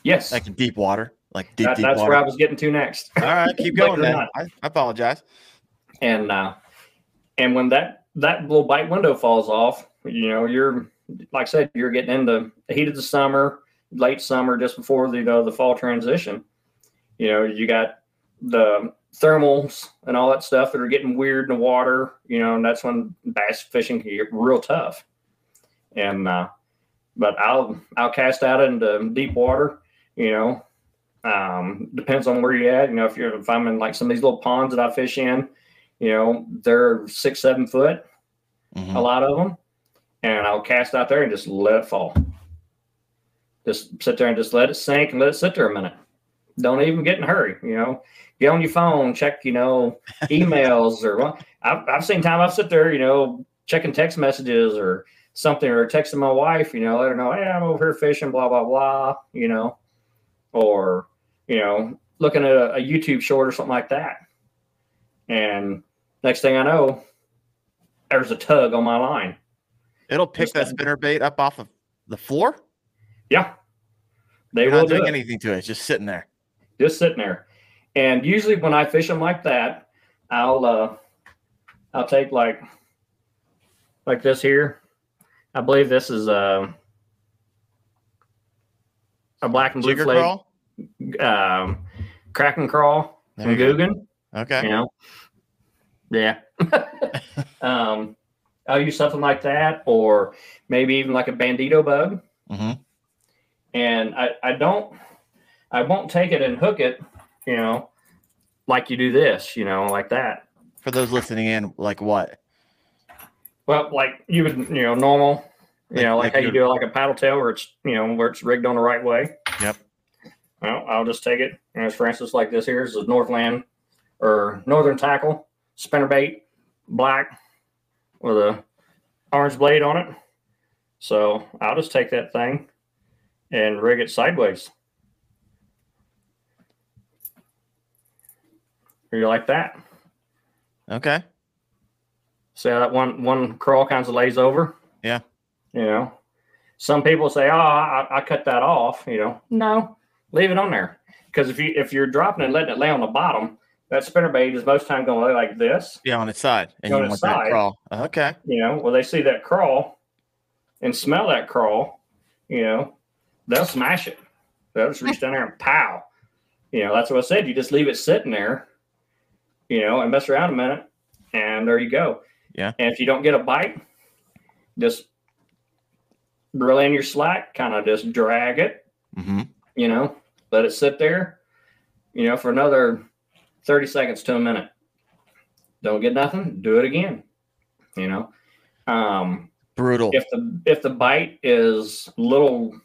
yes, like in deep water, like deep that- deep that's water? where I was getting to next. All right, keep going, man. I, I apologize. and uh, and when that that little bite window falls off, you know, you're like I said, you're getting into the heat of the summer, late summer, just before the you know, the fall transition. You know, you got the thermals and all that stuff that are getting weird in the water. You know, and that's when bass fishing can get real tough. And uh, but I'll I'll cast out into deep water. You know, um, depends on where you're at. You know, if you're if I'm in like some of these little ponds that I fish in, you know, they're six, seven foot, Mhm. a lot of them. And I'll cast out there and just let it fall. Just sit there and just let it sink and let it sit there a minute. Don't even get in a hurry, you know. Get on your phone, check, you know, emails or what. I've, I've seen time I've sit there, you know, checking text messages or something or texting my wife, you know, let her know, hey, I'm over here fishing, blah, blah, blah, you know, or, you know, looking at a, a YouTube short or something like that. And next thing I know, there's a tug on my line. It'll pick Just that spinner bait up off of the floor. Yeah. They You're will not do doing it. anything to it; it's just sitting there. Just sitting there. And usually when I fish them like that, I'll uh I'll take like like this here. I believe this is uh, a black and blue Jigger flake crawl. um crack and crawl There from you. Googan. Okay. You know? Yeah. um I'll use something like that or maybe even like a bandito bug. Mhm. and I, I don't I won't take it and hook it, you know, like you do this, you know, like that. For those listening in, like what? Well, like you would, you know, normal, you Like- know, like, like how you do it like a paddle tail where it's, you know, where it's rigged on the right way. Yep. Well, I'll just take it. And for instance, like this here is a Northland or Northern tackle, spinnerbait, black with a orange blade on it. So I'll just take that thing and rig it sideways. You like that? Okay. See how that one one crawl kind of lays over? Yeah. You know, some people say, "Oh, I, I cut that off." You know, no, leave it on there because if you if you're dropping and letting it lay on the bottom, that spinnerbait is most time going to lay like this. Yeah, on its side, and On you its want that side. crawl. Okay. You know, well they see that crawl and smell that crawl. You know, they'll smash it. They'll just reach down there and pow. You know, that's what I said. You just leave it sitting there. You know, and mess around a minute, and there you go. Yeah. And if you don't get a bite, just reel in your slack, kind of just drag it, mm-hmm. you know, let it sit there, you know, for another 30 seconds to a minute. Don't get nothing, do it again. You know. Um Brutal. if the if the bite is a little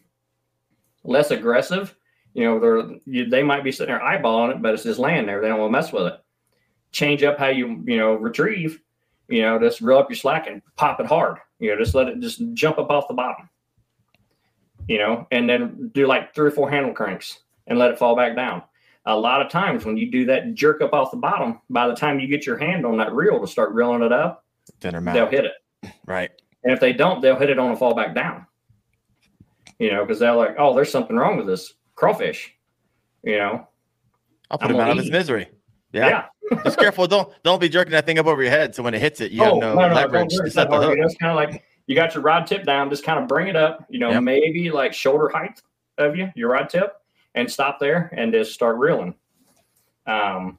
less aggressive, you know, they're you, they might be sitting there eyeballing it, but it's just laying there. They don't want to mess with it. Change up how you you know retrieve. You know, just reel up your slack and pop it hard. You know, just let it just jump up off the bottom. You know, and then do like three or four handle cranks and let it fall back down. A lot of times when you do that jerk up off the bottom, by the time you get your hand on that reel to start reeling it up, Dinner they'll hit it. Right. And if they don't, they'll hit it on a fall back down. You know, because they're like, oh, there's something wrong with this crawfish. You know, I'll put I'm him out of his misery. Yeah. yeah. Just careful. Don't don't be jerking that thing up over your head. So when it hits it, you oh, have no, leverage don't to worry, it's hard. It's kind of like you got your rod tip down, just kind of bring it up, you know, Yep. maybe like shoulder height of you, your rod tip, and stop there and just start reeling. Um,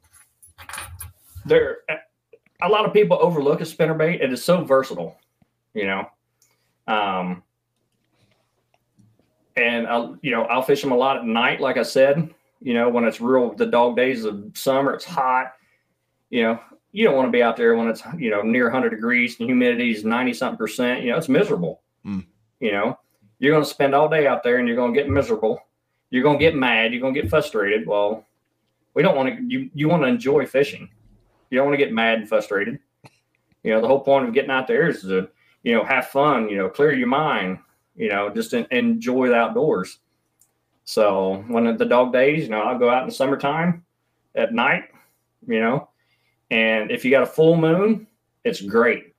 there, a lot of people overlook a spinner spinnerbait. It is so versatile, you know. Um, and I'll, you know, I'll fish them a lot at night, like I said. You know, when it's real, the dog days of summer, it's hot. You know, you don't want to be out there when it's you know near 100 degrees and humidity is 90 something percent. You know, it's miserable. Mm. You know, you're going to spend all day out there and you're going to get miserable. You're going to get mad. You're going to get frustrated. Well, we don't want to. You you want to enjoy fishing. You don't want to get mad and frustrated. You know, the whole point of getting out there is to you know have fun. You know, clear your mind. You know, just en- enjoy the outdoors. So when the dog days, you know, I'll go out in the summertime at night. You know, and if you got a full moon, it's great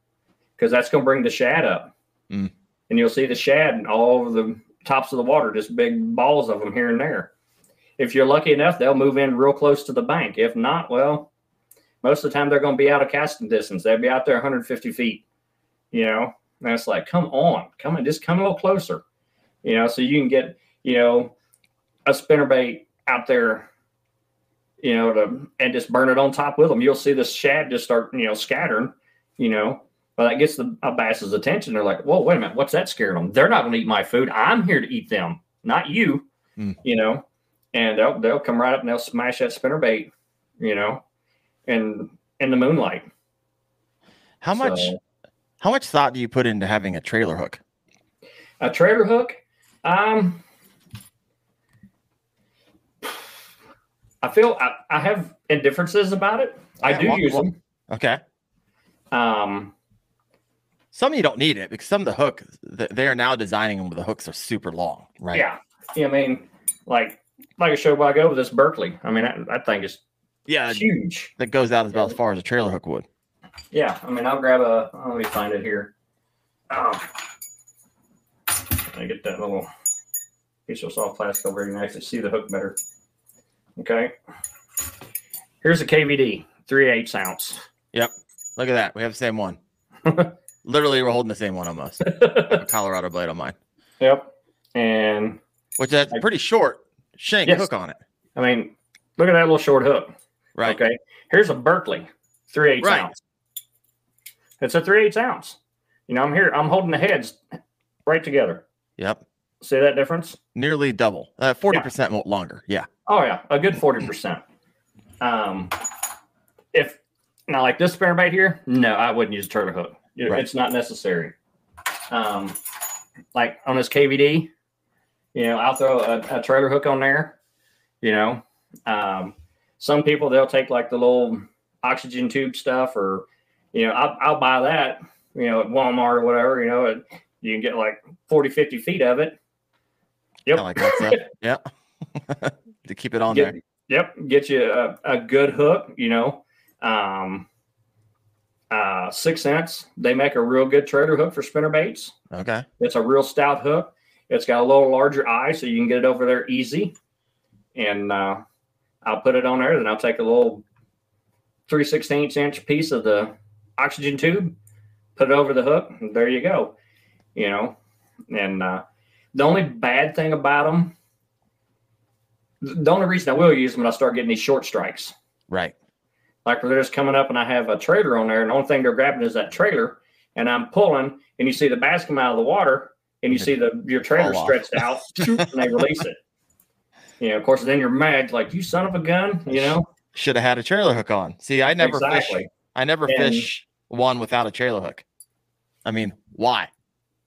because that's going to bring the shad up. Mm. And you'll see the shad and all over the tops of the water, just big balls of them here and there. If you're lucky enough, they'll move in real close to the bank. If not, well, most of the time they're going to be out of casting distance. They'll be out there 150 feet, you know. And it's like, come on, come on, just come a little closer, you know, so you can get, you know, a spinnerbait out there you know, to and just burn it on top with them. You'll see the shad just start, you know, scattering, you know. But that gets the a bass's attention. They're like, "Whoa, wait a minute, what's that scaring them? They're not going to eat my food. I'm here to eat them, not you." Hmm. You know, and they'll they'll come right up and they'll smash that spinner bait, you know, and in the moonlight. How much how much thought do you put into having a trailer hook? a trailer hook? Um, I feel I, I have indifferences about it. I Yeah, do use walk- them. Okay. Um, Some you don't need it because some of the hook they are now designing them where the hooks are super long, right? Yeah. Yeah, I mean, like like a show while go with this Berkley. I mean, that, that thing is Yeah, huge. that goes out about as far as a trailer hook would. Yeah. I mean, I'll grab a. let me find it here. Oh. I get that little piece of soft plastic over here. You can actually see the hook better. Okay. Here's a KVD, three eighths ounce. Yep. Look at that. We have the same one. Literally, we're holding the same one almost. I Colorado blade on mine, yep. And which has a pretty short shank Yes. hook on it. I mean, look at that little short hook. Right. Okay. Here's a Berkley, three eighths Right. ounce. It's a three eighths ounce. You know, I'm here. I'm holding the heads right together. Yep. See that difference? Nearly double. Uh, Forty percent more longer. Yeah. Oh yeah, a good forty percent. Um, if now like this spinnerbait here, no, I wouldn't use a turtle hook. It- Right. It's not necessary. Um, like on this KVD, you know, I'll throw a, a trailer hook on there. You know, um, some people they'll take like the little oxygen tube stuff, or you know, I'll, I'll buy that. You know, at Walmart or whatever. You know, it, you can get like 40, 50 feet of it. Yep. I like that stuff. Yeah. to keep it on Get- there. Yep, get you a, a good hook. You know, um, uh, six cents. They make a real good trailer hook for spinner baits. Okay. It's a real stout hook. It's got a little larger eye, so you can get it over there easy. And uh, I'll put it on there. Then I'll take a little three sixteenths inch piece of the oxygen tube, put it over the hook, and there you go. You know, and uh, the only bad thing about them, the only reason I will use them when I start getting these short strikes. Right. Like where they're just coming up and I have a trailer on there, and the only thing they're grabbing is that trailer, and I'm pulling, and you see the bass come out of the water, and you mhm. see the your trailer stretched out, and they release it. You know, of course, then you're mad, like you son of a gun. You know, Should have had a trailer hook on. See, I never fish. I never And- fish one without a trailer hook. I mean, why?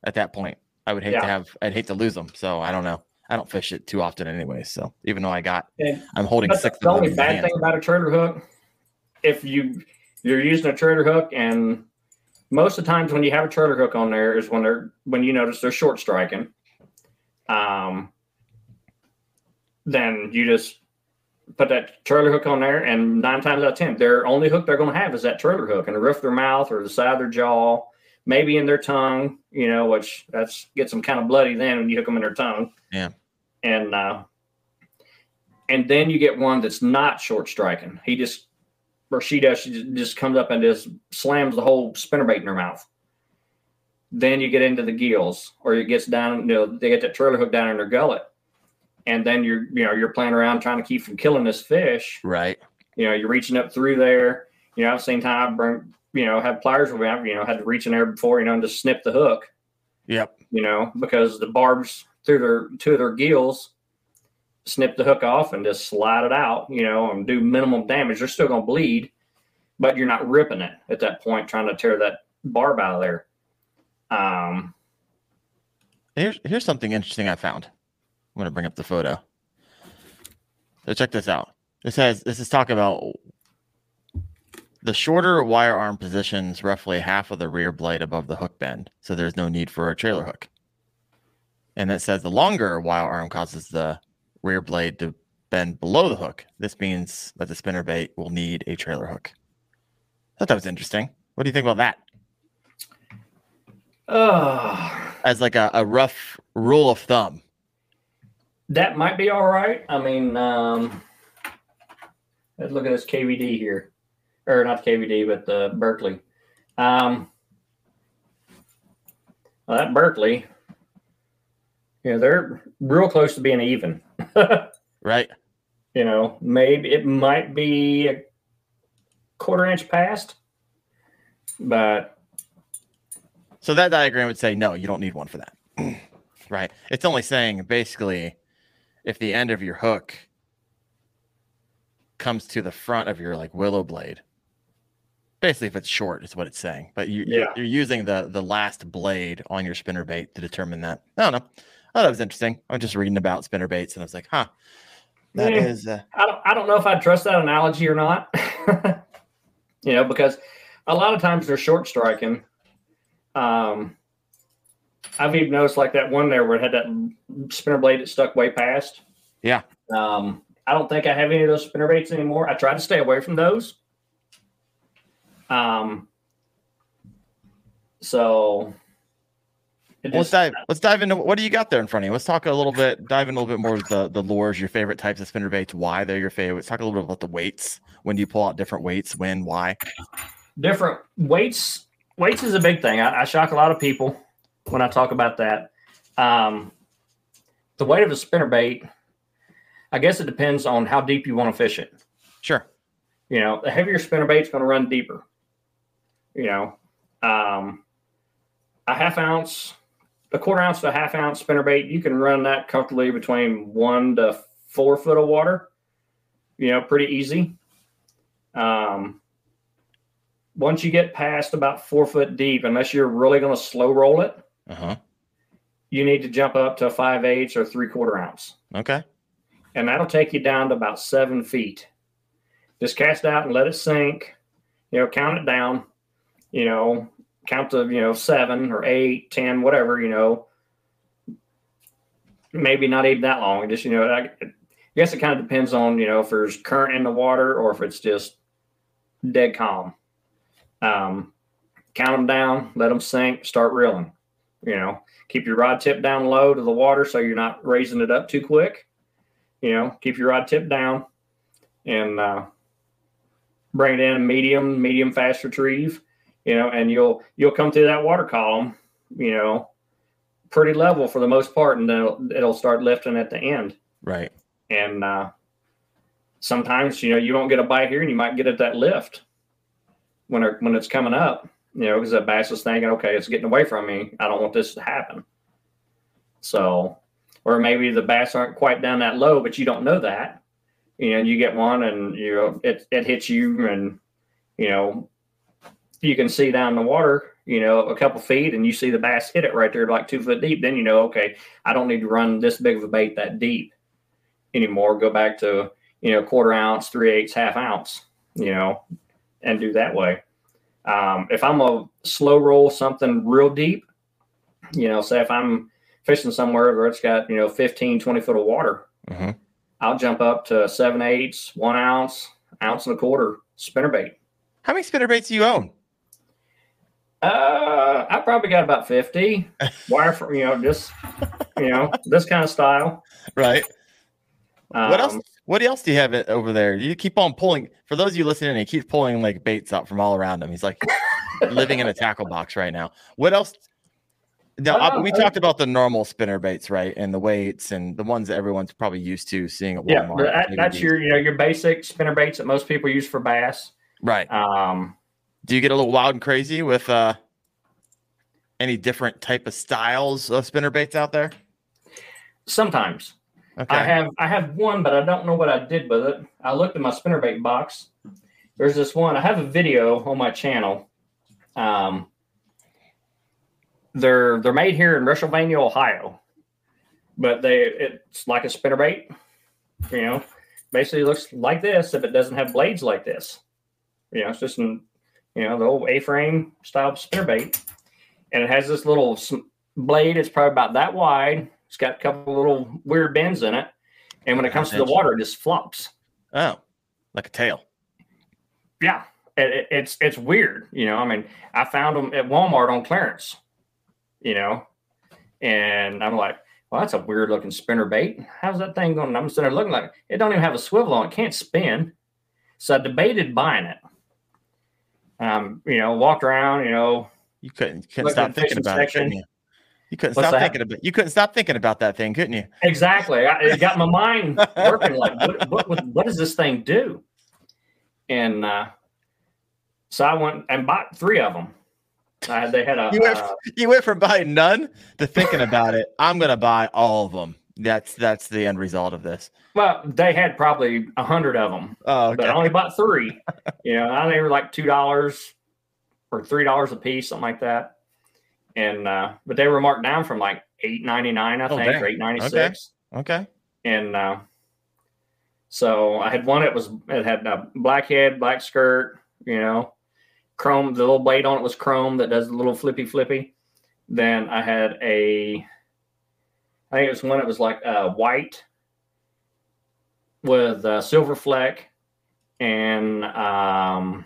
At that point, I would hate to have. I'd hate to lose them. So I don't know. I don't fish it too often, anyway. So even though I got, And I'm holding But six. the only bad hand. thing about a trailer hook, if you you're using a trailer hook, and most of the times when you have a trailer hook on there is when they're when you notice they're short striking. Um, then you just put that trailer hook on there, and nine times out of ten, their only hook they're going to have is that trailer hook in the roof of their mouth or the side of their jaw, maybe in their tongue. You know, which that's gets them kind of bloody then when you hook them in their tongue. Yeah. and uh, and then you get one that's not short striking. He just or she does, she just- comes up and just slams the whole spinnerbait in her mouth. Then you get into the gills, or it gets down. You know, they get that trailer hook down in their gullet, and then you're you know you're playing around trying to keep from killing this fish. Right. You know, you're reaching up through there. You know, I've seen time, bring you know have pliers with me. I've, You know, had to reach in there before. You know, and just snip the hook Yep. you know, because the barbs through their two of their gills snip the hook off and just slide it out, you know, and do minimum damage. They're still gonna bleed, but you're not ripping it at that point, trying to tear that barb out of there. Um, Here's here's something interesting I found. I'm gonna bring up the photo. So check this out. This has this is talking about the shorter wire arm positions roughly half of the rear blade above the hook bend, so there's no need for a trailer hook. And it says the longer wire arm causes the rear blade to bend below the hook. This means that the spinner bait will need a trailer hook. I thought that was interesting. What do you think about that? uh, As like a, a rough rule of thumb. that might be all right. I mean, um, let's look at this KVD here, or not KVD, but the Berkley. Um, well, that Berkley, you know, they're real close to being even. Right? you know, maybe it might be a quarter inch past, but So that diagram would say, no, you don't need one for that. right. It's only saying basically if the end of your hook comes to the front of your like willow blade, basically if it's short is what it's saying. But you, you're, you're using the the last blade on your spinner bait to determine that. I don't know. Oh, that was interesting. I was just reading about spinner baits and I was like, huh, that Yeah. is uh, I don't I don't know if I trust that analogy or not. you know, because a lot of times they're short striking. Um, I've even noticed like that one there where it had that spinner blade that stuck way past. Yeah. Um, I don't think I have any of those spinner baits anymore. I try to stay away from those. Um, so let's dive let's dive into what do you got there in front of you? Let's talk a little bit dive in a little bit more with the the lures your favorite types of spinner baits why they're your favorites talk a little bit about the weights. When do you pull out different weights? When? Why? Different weights weights is a big thing. I, I shock a lot of people when i talk about that. Um, the weight of a spinner bait i guess it depends on how deep you want to fish it. Sure. You know the heavier spinner bait's going to run deeper you know um, a half ounce a quarter ounce to a half ounce spinner bait you can run that comfortably between one to four foot of water you know pretty easy um, once you get past about four foot deep unless you're really going to slow roll it uh-huh you need to jump up to five eighths or three quarter ounce okay and that'll take you down to about seven feet. Just cast out and let it sink. You know, count it down. You know, count to you know seven or eight, ten, whatever. You know, maybe not even that long. Just you know, I, I guess it kind of depends on you know if there's current in the water or if it's just dead calm. Um, count them down, let them sink, start reeling. You know, keep your rod tip down low to the water so you're not raising it up too quick you know, keep your rod tip down and uh, bring it in a medium, medium fast retrieve, you know, and you'll you'll come through that water column, you know, pretty level for the most part, and then it'll, it'll start lifting at the end. right And uh, sometimes you know you don't get a bite here, and you might get at that lift when it, when it's coming up. You know, because the bass is thinking, okay, it's getting away from me. I don't want this to happen. So, or maybe the bass aren't quite down that low, but you don't know that. And you get one, and you know it it hits you, and you know you can see down the water, you know, a couple feet, and you see the bass hit it right there, like two foot deep. Then you know, okay, I don't need to run this big of a bait that deep anymore. Go back to you know quarter ounce, three eighths, half ounce, you know, and do that way. Um, if I'm a slow roll something real deep, you know, say if I'm fishing somewhere where it's got, you know, 15, 20 foot of water, Mm-hmm. I'll jump up to seven eighths, one ounce, ounce and a quarter spinnerbait. How many spinner baits do you own? Uh, I probably got about 50 wire for, you know, just, you know, this kind of style. Right. what else? Um, What else do you have over there? You keep on pulling. For those of you listening, he keeps pulling like baits out from all around him. He's like living in a tackle box right now. What else? Now Uh, we talked about the normal spinner baits, right, and the weights and the ones that everyone's probably used to seeing at Yeah, Walmart. that, that's your, you know, your basic spinner baits that most people use for bass. right. Um, Do you get a little wild and crazy with uh any different type of styles of spinner baits out there? sometimes. Okay. I have I have one, but I don't know what I did with it. I looked at my spinnerbait box. There's this one. I have a video on my channel. Um, they're they're made here in Russellvania, Ohio, but they it's like a spinnerbait. You know, basically looks like this if it doesn't have blades like this. You know, it's just an you know the old A-frame style spinnerbait, and it has this little blade. It's probably about that wide. It's got a couple little weird bends in it, and when it comes to the water, it just flops. oh, like a tail. Yeah, it, it- it's it's weird. You know, I mean, I found them at Walmart on clearance. You know, and I'm like, well, that's a weird looking spinner bait. How's that thing going? I'm sitting there looking like it don't even have a swivel on. It can't spin. So I debated buying it. Um, you know, walked around. You know, You couldn't, couldn't stop thinking about it, couldn't section. you? You couldn't What's stop that? thinking about. You couldn't stop thinking about that thing, couldn't you? Exactly. I, it got my mind working. Like, what, what, what, what does this thing do? And uh, so I went and bought three of them. Uh, they had a. You went, uh, you went from buying none to thinking about it. I'm gonna buy all of them. That's that's the end result of this. well, they had probably a hundred of them, Oh, but. I only bought three. you know, I- they were like two dollars or three dollars a piece, something like that. And uh, but they were marked down from like eight ninety nine, I Oh, think, dang. or eight ninety six. okay. and uh, so I had one. It was it had a black head, black skirt. You know, chrome. The little blade on it was chrome that does the little flippy flippy. Then I had a. I think it was one that was like uh, white with a silver fleck, and um,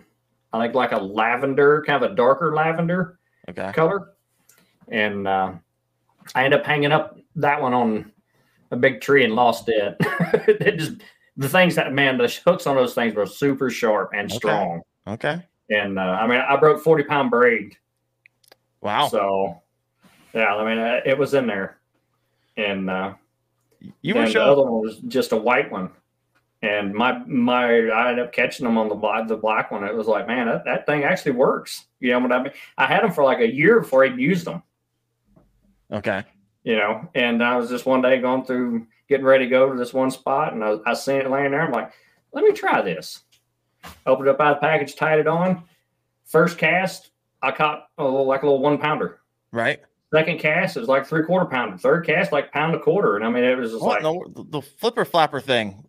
I think like a lavender, kind of a darker lavender Okay. color. And uh, I ended up hanging up that one on a big tree and lost it. it just the things that man, the hooks on those things were super sharp and Okay. strong. Okay. And uh, I mean, I broke forty pound braid, Wow. so yeah, I mean, uh, it was in there. And uh, you were the showing. other one was just a white one. And my my I ended up catching them on the black the black one. It was like, man, that, that thing actually works. You know what I mean? I had them for like a year before I'd used them. Okay. you know. And I was just one day going through, getting ready to go to this one spot, and I, I seen it laying there. I'm like, let me try this. Opened up out of the package, tied it on. First cast, I caught a little, like a little one pounder. Right. Second cast, was like three quarter pounder. Third cast, like pound a quarter. And I mean, it was just What like, the, the flipper flapper thing?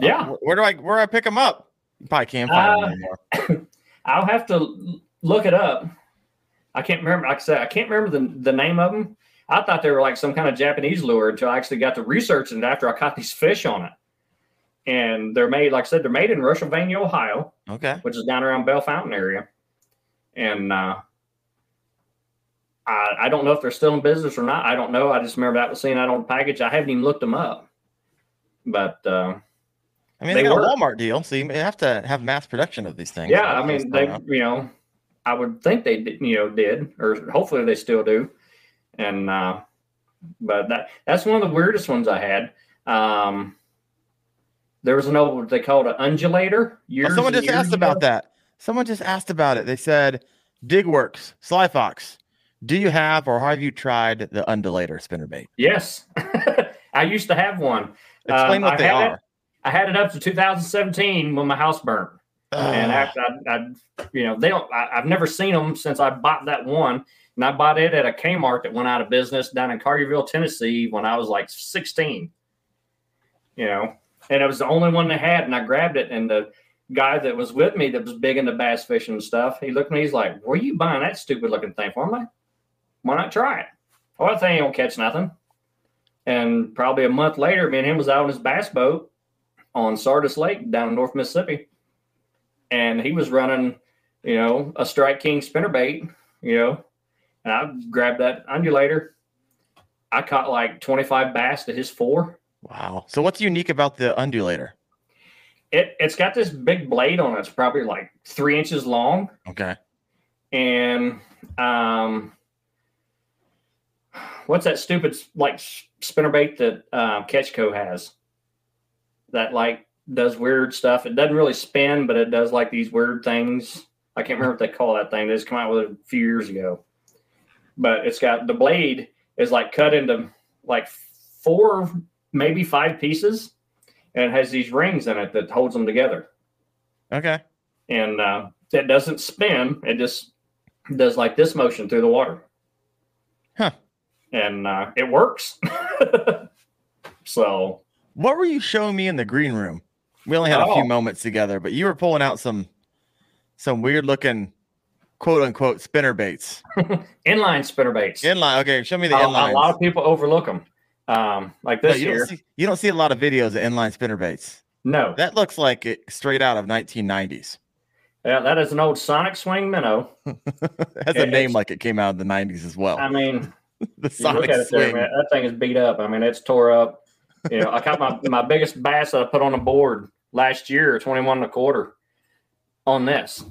Yeah. Where, where do I where do I pick them up? You probably can't find Uh, them anymore. I'll have to look it up. I can't remember. Like I said, I can't remember the, the name of them. I thought they were like some kind of Japanese lure until I actually got to researching it after I caught these fish on it. And they're made, like I said, they're made in Russellvania, Ohio, Okay. which is down around Bellefontaine area. And uh, I, I don't know if they're still in business or not. I don't know. I just remember that was seeing that on the package. I haven't even looked them up. But uh, I mean, They they, got work. a Walmart deal, so you have to have mass production of these things. Yeah, I mean, they, you know, I would think they, did, you know, did, or hopefully they still do. And, uh, but that, that's one of the weirdest ones I had. Um, there was an old what they called an undulator. Oh, someone just asked about that. Someone just asked about it. They said, Digworks, Slyfox, do you have or have you tried the undulator spinnerbait? Yes, I used to have one. Explain Um, what I they had it- are. I had it up to 2017 when my house burned. and after I, I, you know, they don't. I, I've never seen them since I bought that one, and I bought it at a Kmart that went out of business down in Collierville, Tennessee, when I was like 16. You know, and it was the only one they had, and I grabbed it, and the guy that was with me that was big into bass fishing and stuff, he looked at me, he's like, "Where you buying that stupid looking thing for?" I'm like, "Why not try it?" Well, that thing ain't gonna catch nothing. And probably a month later, me and him was out on his bass boat on Sardis Lake down in North Mississippi and he was running, you know, a Strike King spinnerbait, you know, and I grabbed that undulator. I caught like 25 bass to his four. wow. So what's unique about the undulator? It it's got this big blade on it. It's probably like three inches long, Okay. and um, what's that stupid like spinnerbait that uh, Ketchco has? That like does weird stuff. It doesn't really spin, but it does like these weird things. I can't remember what they call that thing. They just come out with it a few years ago. But it's got the blade is like cut into like four, maybe five pieces, and it has these rings in it that holds them together. Okay. And uh, it doesn't spin; it just does like this motion through the water. And uh, it works. so What were you showing me in the green room? We only had a few Oh. moments together, but you were pulling out some some weird looking quote unquote spinner baits. inline spinner baits. Inline. Okay, show me the inline. a lot of people overlook them. Um, like this you, year, don't see, you don't see a lot of videos of inline spinner baits. no, That looks like it straight out of 1990s. yeah, that is an old Sonic Swing minnow. It has a name like it came out of the 90s as well. I mean, the you look Sonic at it there, man, that thing is beat up. I mean, it's tore up. You know, I caught my, my biggest bass that I put on the board last year, 21 and a quarter, on this,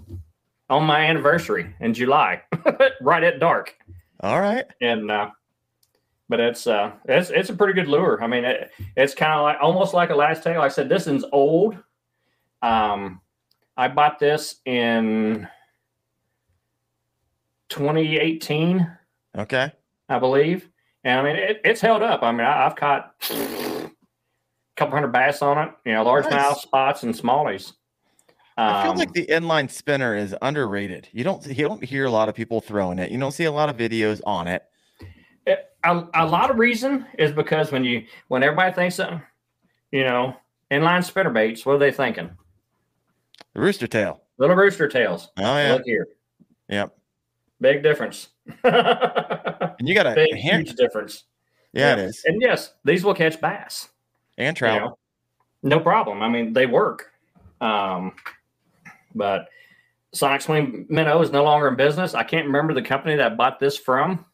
on my anniversary in July, right at dark. All right. and uh, but it's uh it's it's a pretty good lure. I mean, it, it's kind of like almost like a last tail. Like I said this one's old. Um, I bought this in 2018, Okay. I believe, and I mean it, it's held up. I mean, I, I've caught a couple hundred bass on it. You know, largemouth Nice. spots and smallies. I feel Um, like the inline spinner is underrated. You don't you don't hear a lot of people throwing it. You don't see a lot of videos on it. it- a, a lot of reason is because when you when everybody thinks that, you know, inline spinner baits, what are they thinking? Rooster tail. Little rooster tails. Oh yeah. Look here. Yep. Big difference. And you got a hand. huge difference. Yeah, it is. And yes, these will catch bass. And you trout. know. No problem. I mean, they work. Um, but Sonic Swing Minnow is no longer in business. I can't remember the company that I bought this from,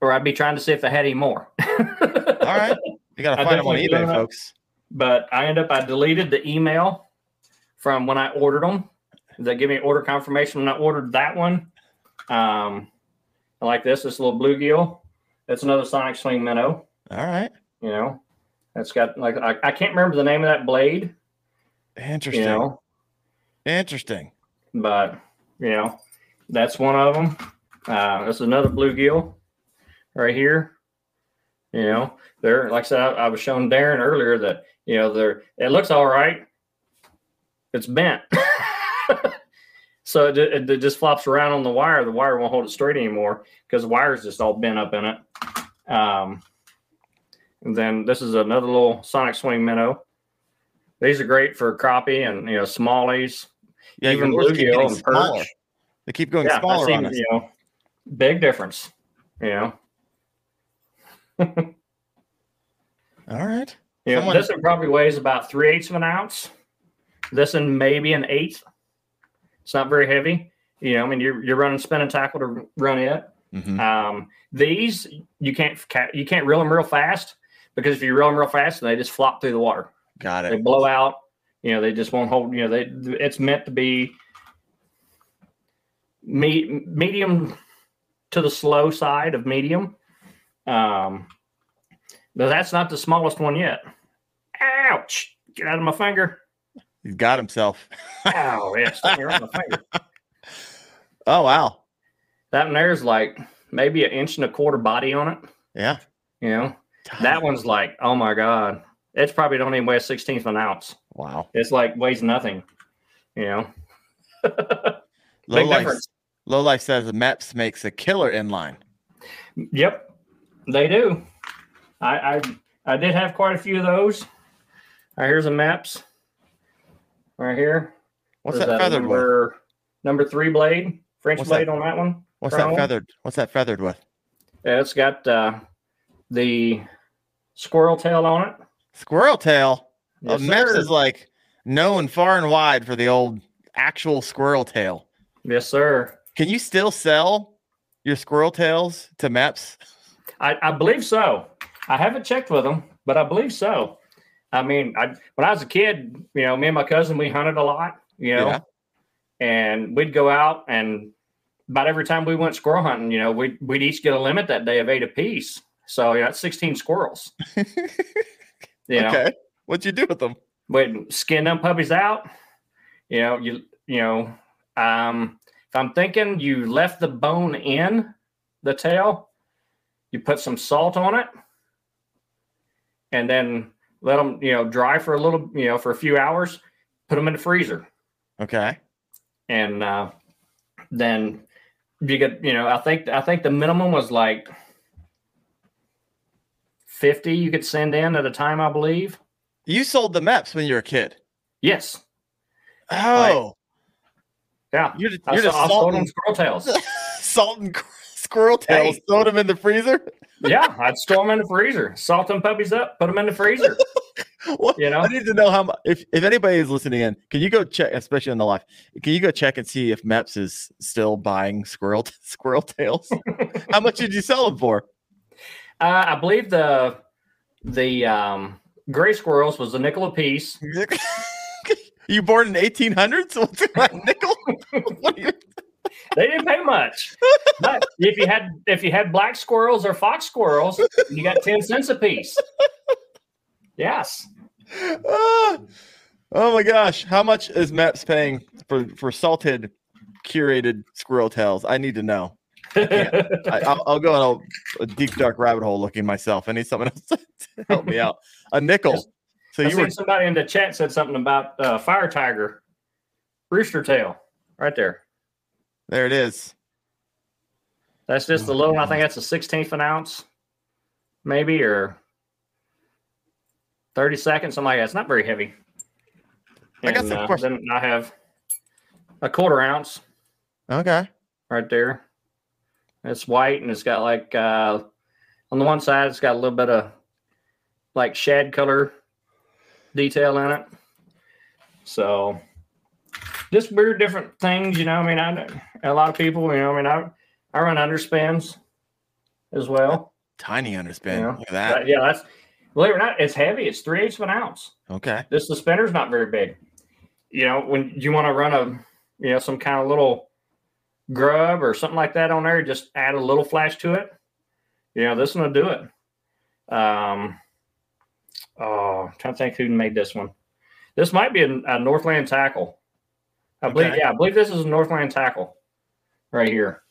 or I'd be trying to see if they had any more. All right. You gotta find them on eBay, don't folks. but I end up I deleted the email from when I ordered them. They give me order confirmation when I ordered that one. Um, I like this. This little bluegill. That's another Sonic Swing minnow. All right. You know, that's got like I, I can't remember the name of that blade. Interesting. You know, Interesting. but you know, that's one of them. Uh, that's another bluegill right here. You know, they're like I said, I, I was showing Darren earlier that you know they're it looks all right. It's bent, so it, it, it just flops around on the wire. The wire won't hold it straight anymore because the wire's just all bent up in it. Um, and then this is another little Sonic Swing minnow. These are great for crappie and you know smallies, Yeah, even bluegill and smaller. perch. They keep going Yeah, smaller seen, on us. you know, big difference. You know, All right. know, Someone- this one probably weighs about three eighths of an ounce. This one maybe an eighth. It's not very heavy. You know, I mean, you're you're running spinning tackle to run it. Mhm. Um, these you can't you can't reel them real fast because if you reel them real fast, they just flop through the water. Got it. They blow out. You know, they just won't hold. You know, they it's meant to be me, medium to the slow side of medium. Um, but that's not the smallest one yet. Ouch! Get out of my finger. He's got himself. Ow, yeah, stuck me right in my finger. Oh wow. That one there's like maybe an inch and a quarter body on it. Yeah. You know, that one's like, oh my god, it's probably don't even weigh a sixteenth of an ounce. Wow. It's like weighs nothing. You know, Low big life, difference. Low life says the Mepps makes a killer inline. Yep, they do. I I, I did have quite a few of those. Right, here's a Mepps. Right here. What's that, that, feathered with? number, Number three blade, French What's blade that? on that one. What's that feathered? What's that feathered with? Yeah, it's got uh, the squirrel tail on it. Squirrel tail. Yes, oh, Mepps is like known far and wide for the old actual squirrel tail. yes, sir. Can you still sell your squirrel tails to Mepps? I, I believe so. I haven't checked with them, but I believe so. I mean, I when I was a kid, you know, me and my cousin we hunted a lot, you know, Yeah. and we'd go out and about every time we went squirrel hunting, you know, we'd we'd each get a limit that day of eight apiece. So you know, that's sixteen squirrels. you know, Okay. What'd you do with them? we'd skin them puppies out. You know, you you know, um, if I'm thinking you left the bone in the tail, you put some salt on it, and then let them you know dry for a little you know for a few hours. Put them in the freezer, Okay. and uh, then you get you know I think I think the minimum was like fifty you could send in at a time, I believe. You sold the Mepps when you were a kid. Yes, Oh, yeah. you're, just- I, you're saw, just I sold them squirrel tails. salting squirrel tails, Hey. throwing them in the freezer. Yeah, I'd store them in the freezer, salt them puppies up, put them in the freezer. What? You know? I need to know how much. If, if anybody is listening in, can you go check, especially in the live? Can you go check and see if Mepps is still buying squirrel squirrel tails? how much did you sell them for? Uh, I believe the the um, gray squirrels was a nickel a piece. you born in 1800s? What's it like, nickel? What are you- They didn't pay much, but if you had if you had black squirrels or fox squirrels, you got ten cents a piece. Yes, Ah, oh my gosh, how much is Mepps paying for for salted, curated squirrel tails? I need to know. I, I'll, I'll go on a, a deep dark rabbit hole looking myself. I need someone else to help me out. A nickel. So I you were somebody in the chat said something about uh, fire tiger, rooster tail, right there. There. It is. That's just the little. I think that's a sixteenth an ounce, maybe, or thirty seconds. Something like that. It's not very heavy. I got And, some uh, questions. Then I have a quarter ounce Okay. right there. It's white and it's got like uh, on the one side, it's got a little bit of like shad color detail in it. So just weird different things, you know. I mean, I a lot of people, you know. I mean, I I run underspins as well. Tiny underspin. Yeah. Look at that. But yeah, that's believe it or not, it's heavy. It's three eighths of an ounce. Okay. This suspender's not very big. You know, when you want to run a you know some kind of little grub or something like that on there, just add a little flash to it. You know, this one will do it. Um, oh, I'm trying to think who made this one. This might be a, a Northland tackle. I believe, Okay. yeah, I believe this is a Northland tackle right here.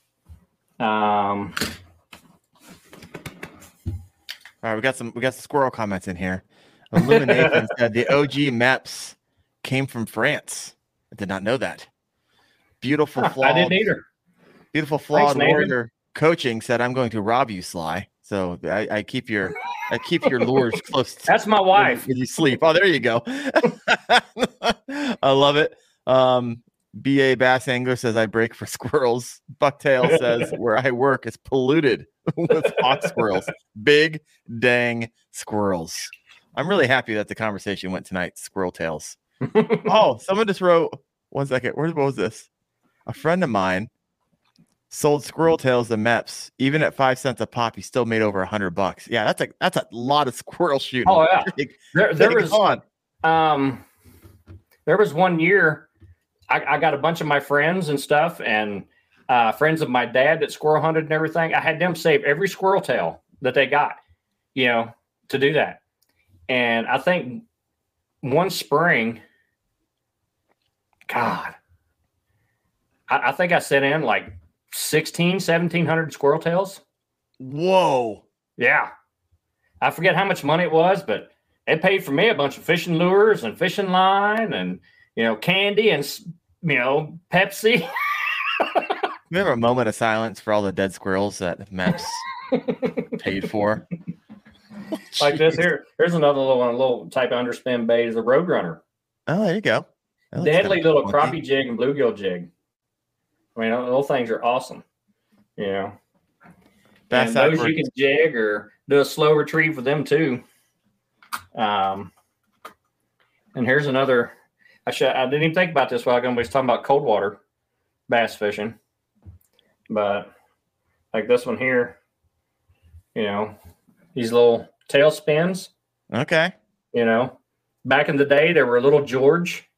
Um, All right, we got some we got some squirrel comments in here. Illumination said the OG Mepps came from France. I did not know that. Beautiful huh, I didn't either. beautiful flawed Nathan. warrior coaching said, "I'm going to rob you, Sly." So I, I keep your I keep your lures close. That's my wife. when you sleep. Oh, there you go. I love it. Um, BA Bass Angler says I break for squirrels. Bucktail says where I work is polluted with hawk squirrels. Big dang squirrels. I'm really happy that the conversation went tonight. Squirrel tails. Oh, someone just wrote one second. Where what was this? A friend of mine sold squirrel tails to Mepps. Even at five cents a pop, he still made over a hundred bucks. Yeah, that's a that's a lot of squirrel shooting. Oh, yeah. There, there was on. um there was one year I, I got a bunch of my friends and stuff and uh friends of my dad that squirrel hunted and everything i had them save every squirrel tail that they got you know to do that and i think one spring, God, I, I think I sent in like 16, 1700 squirrel tails. Whoa. Yeah. I forget how much money it was, but it paid for me a bunch of fishing lures and fishing line and, you know, candy and, you know, Pepsi. Remember a moment of silence for all the dead squirrels that Mepps paid for? like this here. Here's another little one, a little type of underspin bait is a Roadrunner. Oh, there you go. Deadly little funky. crappie jig and bluegill jig. I mean, those things are awesome. You know, Bass and those you can jig or do a slow retrieve with them too. Um, and here's another. I. I didn't even think about this while. We was talking about cold water bass fishing, but like this one here, you know, these little tail spins. Okay. You know, back in the day, there were Little George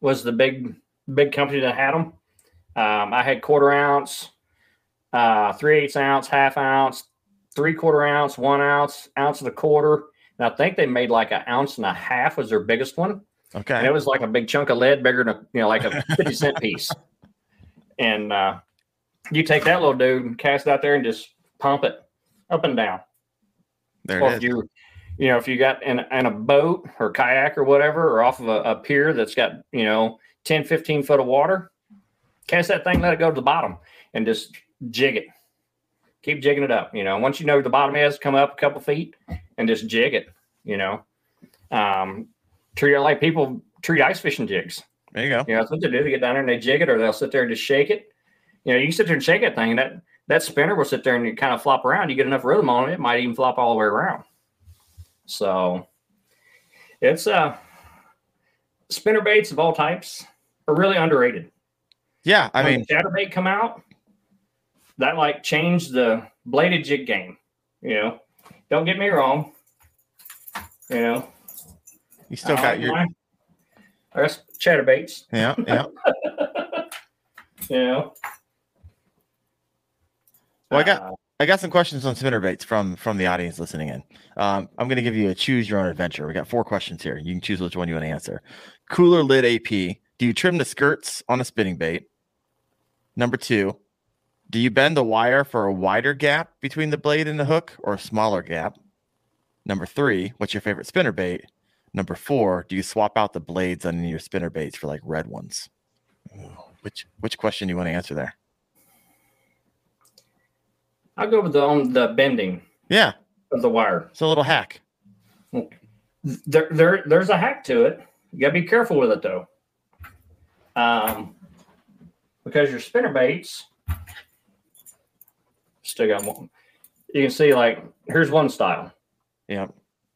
was the big big company that had them. Um, I had quarter ounce, uh, three eighths ounce, half ounce, three quarter ounce, one ounce, ounce and a quarter. And I think they made like an ounce and a half was their biggest one. And Okay. it was like a big chunk of lead, bigger than a, you know, like a 50 cent piece. And uh, you take that little dude and cast it out there and just pump it up and down There or it is. you you know if you got in, in a boat or kayak or whatever or off of a, a pier that's got you know 10 15 foot of water cast that thing let it go to the bottom and just jig it keep jigging it up you know once you know where the bottom is come up a couple feet and just jig it you know um treat it like people treat ice fishing jigs There you go. you know, that's what they do. They get down there and they jig it, or they'll sit there and just shake it. You know, you can sit there and shake that thing, and that that spinner will sit there and you kind of flop around. You get enough rhythm on it, it might even flop all the way around. So it's uh spinner baits of all types are really underrated. Yeah. I When mean, chatterbait come out, that like changed the bladed jig game. You know, don't get me wrong. You know, you still got like your. mine. That's chatterbaits. Yeah. Yeah. yeah. Well, I got- Uh, I got some questions on spinner baits from from the audience listening in. Um, I'm going to give you a choose your own adventure. We got four questions here. You can choose which one you want to answer. Cooler lid AP. Do you trim the skirts on a spinning bait? Number two, do you bend the wire for a wider gap between the blade and the hook or a smaller gap? Number three, what's your favorite spinner bait? Number four, do you swap out the blades on your spinner baits for like red ones? Which which question do you want to answer there? I'll go with the on the bending Yeah, of the wire. it's a little hack. There, there, there's a hack to it. You gotta be careful with it though, um, because your spinner baits still got one. You can see like here's one style. Yeah.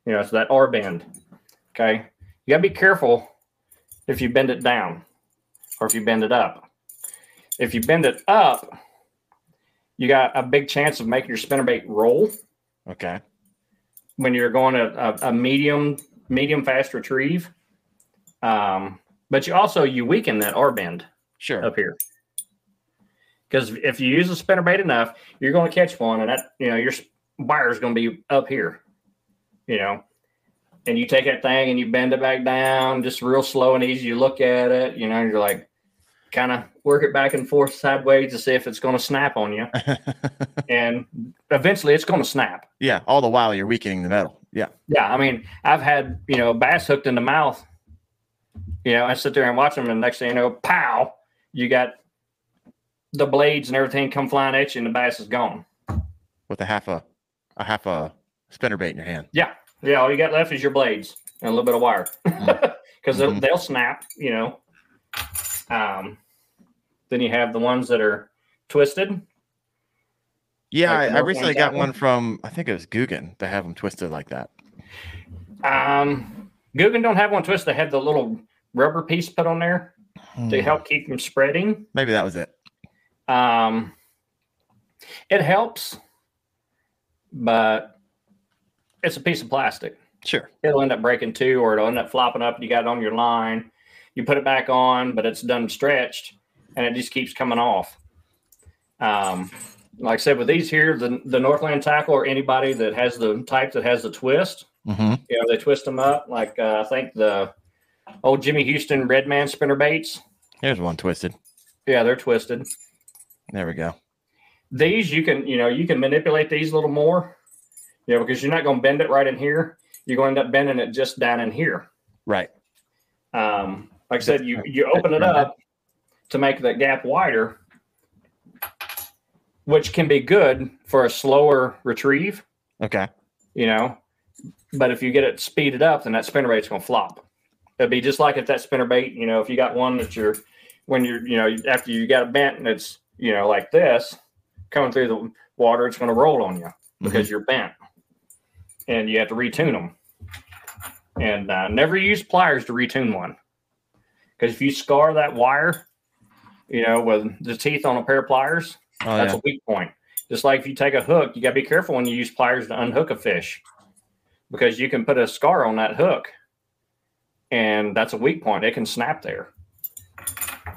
You know, it's that R bend. Okay, you gotta be careful if you bend it down or if you bend it up. If you bend it up, you got a big chance of making your spinnerbait roll Okay. when you're going a, a, a medium medium fast retrieve. Um, but you also you weaken that R bend Sure. up here because if you use a spinnerbait enough, you're going to catch one, and that you know your wire is going to be up here, you know. And you take that thing and you bend it back down, just real slow and easy. You look at it, you know, you're like, kind of work it back and forth sideways to see if it's going to snap on you, and eventually it's going to snap. yeah. All the while you're weakening the metal. Yeah. Yeah, I mean, I've had you know bass hooked in the mouth. You know, I sit there and watch them, and next thing you know, pow! You got the blades and everything come flying at you, and the bass is gone. With a half a a half a spinner bait in your hand. Yeah, yeah. All you got left is your blades and a little bit of wire, because they'll, Mhm. they'll snap. You know. Um, then you have the ones that are twisted. Yeah, Like I, I recently got one from I think it was Googan to have them twisted like that. Um, Googan don't have one twist. They have the little rubber piece put on there to Hmm, help keep them spreading. Maybe that was it. Um, it helps, but it's a piece of plastic. Sure. It'll end up breaking too, or it'll end up flopping up. And you got it on your line. You put it back on, but it's done stretched, and it just keeps coming off. Um, like I said, with these here, the the Northland tackle or anybody that has the type that has the twist, Mm-hmm. You know, they twist them up like uh, I think the old Jimmy Houston Redman spinner baits. Here's one twisted. Yeah, they're twisted. There we go. These you can, you know, you can manipulate these a little more, you know, because you're not going to bend it right in here. You're going to end up bending it just down in here. Right. Um, like I said, you you open it up to make that gap wider, which can be good for a slower retrieve, Okay. you know. But if you get it speeded up, then that spinner bait's going to flop. It'd be just like if that spinner bait, you know, if you got one that you're when you're, you know, after you got it bent and it's, you know, like this coming through the water, it's going to roll on you because you're bent, and you have to retune them. And uh, never use pliers to retune one, because if you scar that wire, you know, with the teeth on a pair of pliers, Oh that's yeah. a weak point. Just like if you take a hook, you got to be careful when you use pliers to unhook a fish because you can put a scar on that hook and that's a weak point. It can snap there.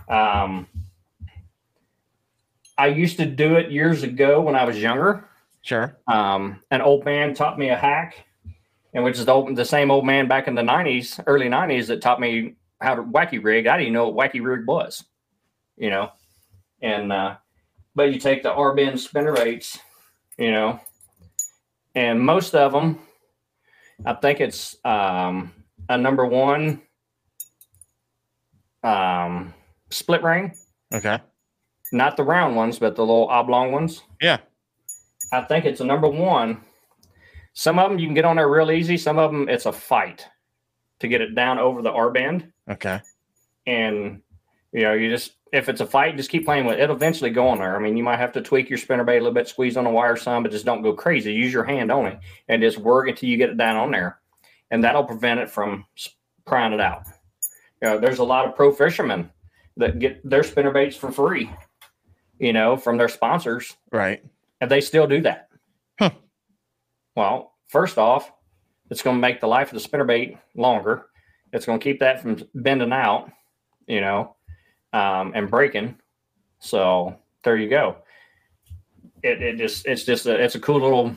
Um, I used to do it years ago when I was younger. Sure. Um, an old man taught me a hack, and which is the, old, the same old man back in the 90s, early 90s, that taught me how to wacky rig. I didn't even know what wacky rig was, you know. And, uh, but you take the R bend spinner baits, you know, and most of them, I think it's um, a number one um, split ring, Okay. not the round ones, but the little oblong ones. Yeah. I think it's a number one. Some of them you can get on there real easy. Some of them it's a fight to get it down over the R band. Okay. And you know, you just if it's a fight, just keep playing with it. It'll eventually go on there. I mean, you might have to tweak your spinner bait a little bit, squeeze on the wire some, but just don't go crazy. Use your hand only and just work until you get it down on there, and that'll prevent it from prying it out. You know, there's a lot of pro fishermen that get their spinner baits for free. You know, from their sponsors, Right. And they still do that. Huh. Well, first off, it's going to make the life of the spinnerbait longer. It's going to keep that from bending out, you know, um, and breaking. So there you go. It, it just it's just a, it's a cool little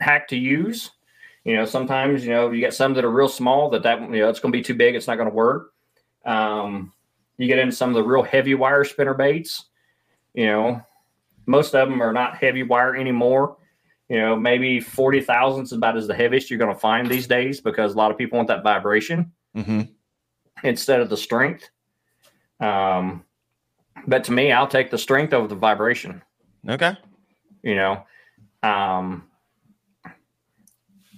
hack to use. You know, sometimes you know you get some that are real small that that you know it's going to be too big. It's not going to work. Um, you get into some of the real heavy wire spinner baits. You know, most of them are not heavy wire anymore. You know, maybe 40 thousandths is about as the heaviest you're going to find these days because a lot of people want that vibration Mm-hmm. instead of the strength. Um, but to me, I'll take the strength over the vibration, Okay. you know. Um,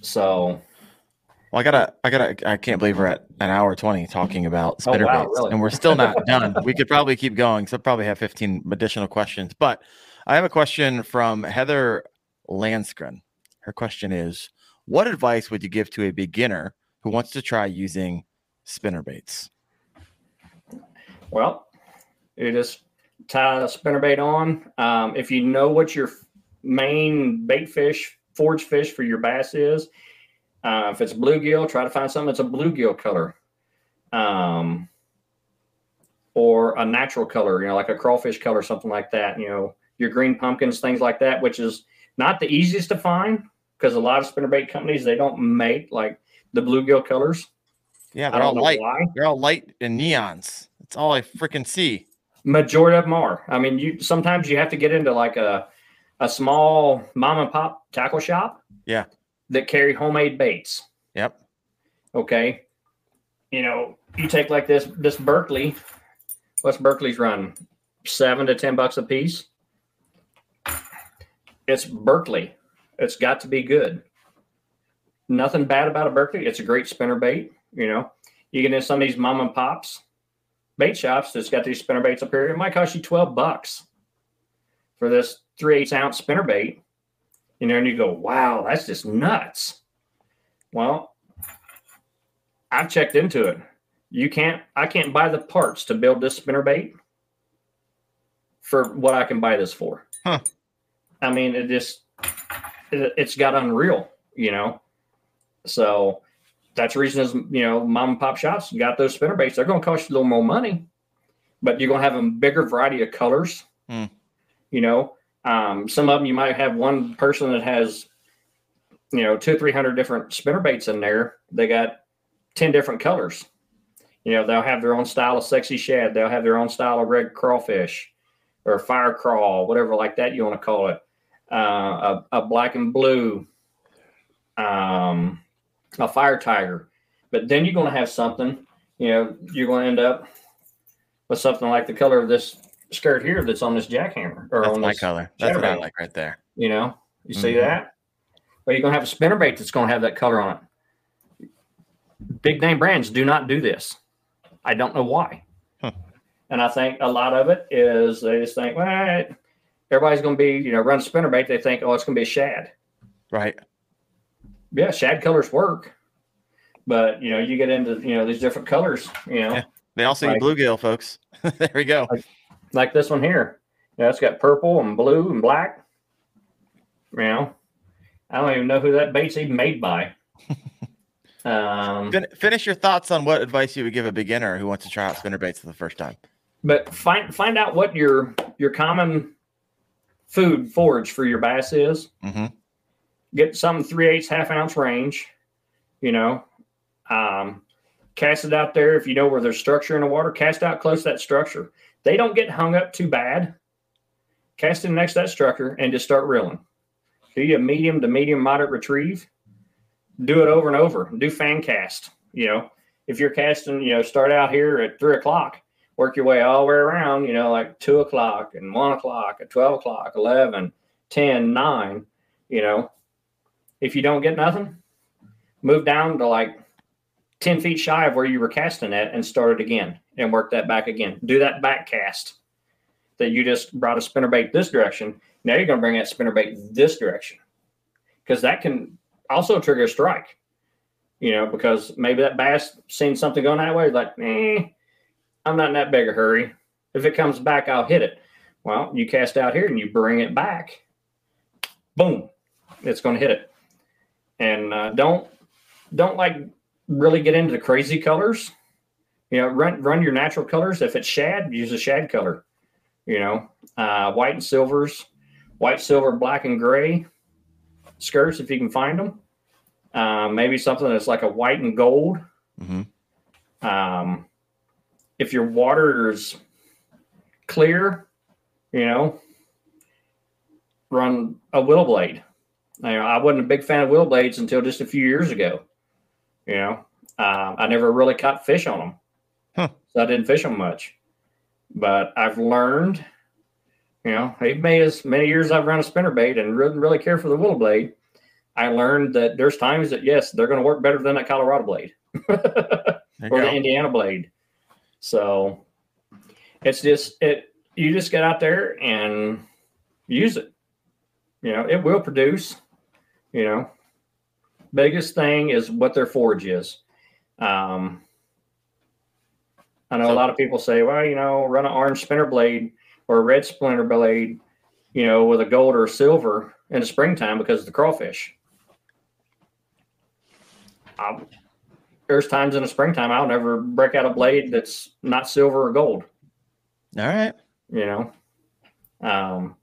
so, Well, I gotta, I gotta, I can't believe we're at an hour twenty talking about Oh, wow, baits, really? and we're still not done. We could probably keep going, so probably have fifteen additional questions. But I have a question from Heather Landskren. Her question is, "What advice would you give to a beginner who wants to try using spinner baits?" well, you just tie a spinnerbait on. Um, if you know what your main bait fish, forage fish for your bass is, uh, if it's bluegill, try to find something that's a bluegill color. Um, or a natural color, you know, like a crawfish color, something like that. You know, your green pumpkins, things like that, which is not the easiest to find because a lot of spinnerbait companies they don't make like the bluegill colors. Yeah, they're all light. why. They're all light and neons. That's all I freaking see. Majority of them are. I mean, you sometimes you have to get into like a a small mom and pop tackle shop. Yeah. That carry homemade baits. Yep. Okay. You know, you take like this this Berkley. What's Berkley's run? Seven to ten bucks a piece. It's Berkley. It's got to be good. Nothing bad about a Berkley. It's a great spinner bait. You know, you get into some of these mom and pops bait shops that's got these spinner baits up here. It might cost you 12 bucks for this three eighths ounce spinner bait. You know, and you go, wow, that's just nuts. Well, I've checked into it. You can't, I can't buy the parts to build this spinner bait for what I can buy this for. Huh. I mean, it just, it, it's got unreal, you know? So that's the reason is, you know, mom and pop shops got those spinner baits. They're going to cost you a little more money, but you're going to have a bigger variety of colors. Hmm. You know, um, some of them you might have one person that has you know, two, three hundred different spinner baits in there. They got 10 different colors. You know, they'll have their own style of sexy shad. They'll have their own style of red crawfish or fire crawl, whatever like that you want to call it. Uh, a, a black and blue, um, a fire tiger. But then you're going to have something, you know, you're going to end up with something like the color of this skirt here that's on this jackhammer. Or that's on my color. That's what I like right there. You know, you mm-hmm. see that? Well, you're going to have a spinner bait that's going to have that color on it. Big name brands do not do this. I don't know why. Huh. And I think a lot of it is they just think, well, everybody's going to be, you know, run spinner bait. They think, oh, it's going to be a shad. Right. Yeah, shad colors work. But, you know, you get into, you know, these different colors, you know. Yeah. They also like, bluegill, folks. there we go. Like, like, this one here. Yeah, it's got purple and blue and black. You know, I don't even know who that bait's even made by. Um, fin- finish your thoughts on what advice you would give a beginner who wants to try out spinner baits for the first time. But find find out what your your common food forage for your bass is. Mm-hmm. Get some three eighths half ounce range. You know, um, cast it out there if you know where there's structure in the water. Cast out close to that structure. They don't get hung up too bad. Cast it next to that structure and just start reeling. Do you a medium to medium moderate retrieve? do it over and over. Do fan cast. You know, if you're casting, you know, start out here at three o'clock, work your way all the way around, you know, like two o'clock and one o'clock at 12 o'clock, 11, 10, 9, you know. If you don't get nothing, move down to like 10 feet shy of where you were casting at and start it again and work that back again. Do that back cast that you just brought a spinner bait this direction. Now you're going to bring that spinner bait this direction because that can also trigger a strike. You know, because maybe that bass seen something going that way, like, eh, I'm not in that big a hurry. If it comes back, I'll hit it. Well, you cast out here and you bring it back. Boom, it's going to hit it. And uh, don't don't like really get into the crazy colors. You know, run run your natural colors. If it's shad, use a shad color. You know, uh, white and silvers, white, silver, black, and gray skirts if you can find them. Uh, maybe something that's like a white and gold. Mm-hmm. Um, if your water is clear, you know, run a willow blade. Know, I wasn't a big fan of willow blades until just a few years ago. You know, uh, I never really caught fish on them, huh. so I didn't fish them much. But I've learned you know, even as many years I've run a spinner bait and didn't really care for the willow blade, I learned that there's times that yes, they're going to work better than that Colorado blade or the Indiana blade. So it's just it. You just get out there and use it. You know, it will produce. You know, biggest thing is what their forage is. Um, I know so, a lot of people say, well, you know, run an orange spinner blade or a red splinter blade, you know, with a gold or a silver in the springtime because of the crawfish. There's times in the springtime I'll never break out a blade that's not silver or gold. All right. You know, um,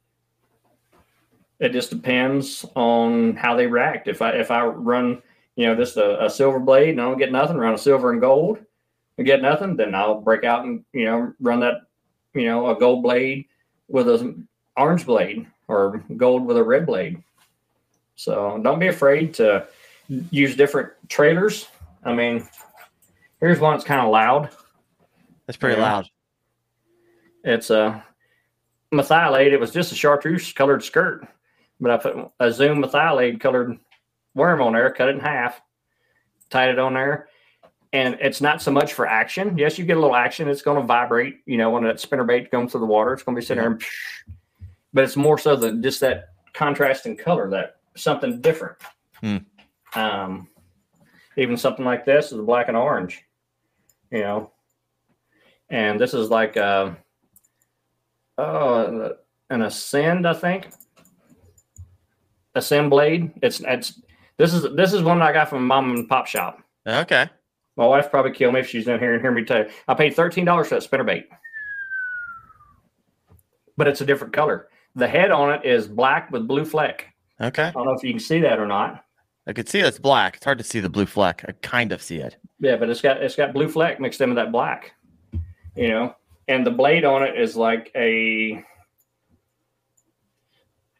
it just depends on how they react. If I if I run, you know, just a, a silver blade and I don't get nothing, run a silver and gold and get nothing, then I'll break out and you know run that you know, a gold blade with an orange blade or gold with a red blade. So don't be afraid to use different trailers. I mean, here's one that's kind of loud. That's pretty yeah. loud. It's a methylate. It was just a chartreuse colored skirt, but I put a zoom methylate colored worm on there, cut it in half, tied it on there, and it's not so much for action. Yes, you get a little action. It's going to vibrate. You know, when that spinner bait comes through the water, it's going to be sitting yeah. there, and but it's more so than just that contrast in color, that something different. Hmm. Um, even something like this is black and orange. You know, and this is like uh, oh, an ascend, I think. Ascend blade. It's it's this is this is one I got from mom and pop shop. Okay. My wife probably kill me if she's in here and hear me tell you. I paid thirteen dollars for that spinner bait, but it's a different color. The head on it is black with blue fleck. Okay. I don't know if you can see that or not. I could see it's black. It's hard to see the blue fleck. I kind of see it. Yeah, but it's got it's got blue fleck mixed in with that black. You know, and the blade on it is like a.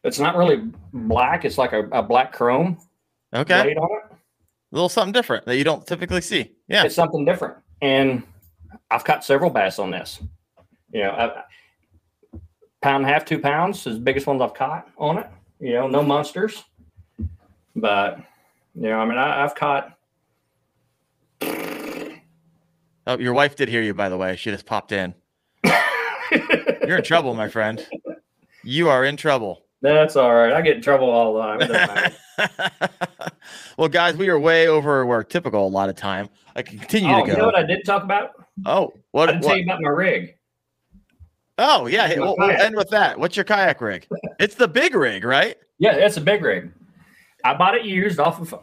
It's not really black. It's like a, a black chrome Okay. blade on it. A little something different that you don't typically see. Yeah. It's something different, and I've caught several bass on this. You know, I, pound and a half, two pounds is the biggest ones I've caught on it. You know, no monsters, but you know, I mean, I, I've caught. Oh, your wife did hear you, by the way. She just popped in. You're in trouble, my friend. You are in trouble. That's all right. I get in trouble all the time. It doesn't matter. well, guys, we are way over where typical a lot of time. I can continue oh, to you know go. what I did talk about? oh, I what? didn't what- tell you about my rig. Oh, yeah. hey, we'll end with that. What's your kayak rig? It's the big rig, right? Yeah, it's a big rig. I bought it used off of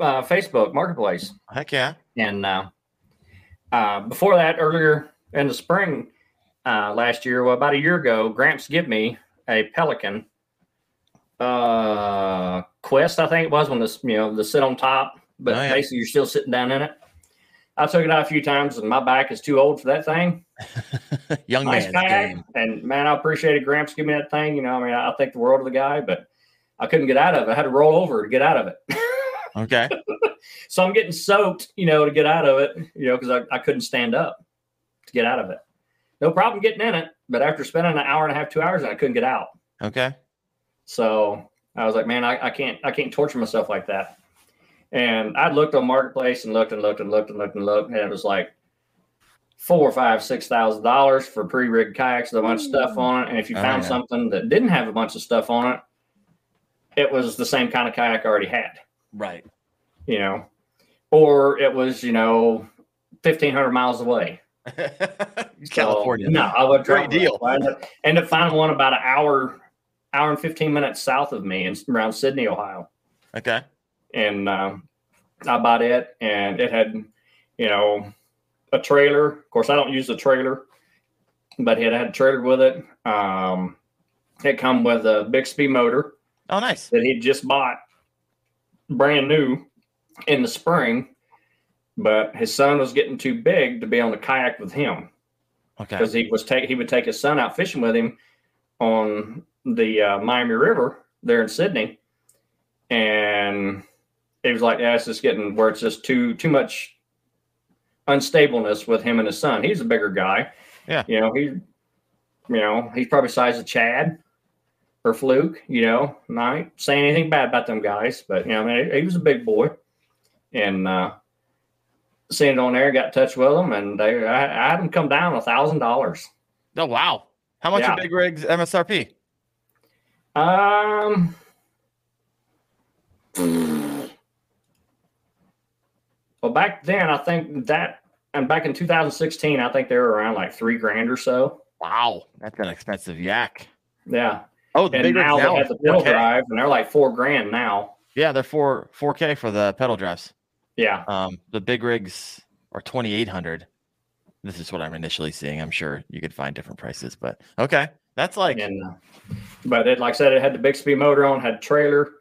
uh, Facebook Marketplace. Heck yeah. And uh, uh, before that, earlier in the spring uh, last year, well, about a year ago, Gramps gave me a Pelican uh, Quest, I think it was, when this, you know, the sit on top, but Oh, yeah. basically you're still sitting down in it. I took it out a few times, and my back is too old for that thing. Young Nice man's game. and man, I appreciated Gramps giving me that thing. You know, I mean, I, I think the world of the guy, but I couldn't get out of it. I had to roll over to get out of it. Okay. So I'm getting soaked, you know, to get out of it, you know, because I, I couldn't stand up to get out of it. No problem getting in it, but after spending an hour and a half, two hours, I couldn't get out. Okay. So I was like, man, I, I can't, I can't torture myself like that. And I looked on marketplace and looked and looked and looked and looked and looked, and it was like four, five, six thousand dollars for pre-rigged kayaks with a bunch of stuff on it. And if you Oh, found yeah. something that didn't have a bunch of stuff on it, it was the same kind of kayak I already had Right. you know, or it was, you know, fifteen hundred miles away. California. So, no, I would Great deal. I ended up, up finding one about an hour, hour and fifteen minutes south of me, in around Sidney, Ohio, Okay. and um, I bought it, and it had, you know, a trailer. Of course, I don't use the trailer, but it had a trailer with it. Um, it come with a Bixpy motor Oh, nice. that he'd just bought brand new in the spring, but his son was getting too big to be on the kayak with him Okay. because he was take he would take his son out fishing with him on the uh, Miami River there in Sidney, and he was like, "Yeah, it's just getting where it's just too too much unstableness with him and his son. He's a bigger guy, Yeah. You know, he, you know, he's probably size of Chad or Fluke. You know, not saying anything bad about them guys, but you know, I mean, he, he was a big boy, and uh, seeing it on there, got in touch with them, and they I, I had them come down a thousand dollars. Oh, wow. How much Yeah. are big rigs MSRP? Um. Well, back then, I think that, and back in 2016, I think they were around like three grand or so. Wow. That's an expensive yak. Yeah. Oh, the And big rigs now they have the pedal 4K. drive, and they're like four grand now. Yeah, they're four 4K for the pedal drives. Yeah. Um, the big rigs are 2800. This is what I'm initially seeing. I'm sure you could find different prices, but okay. That's like And, uh, but it, like I said, it had the Bixpy motor on, had trailer,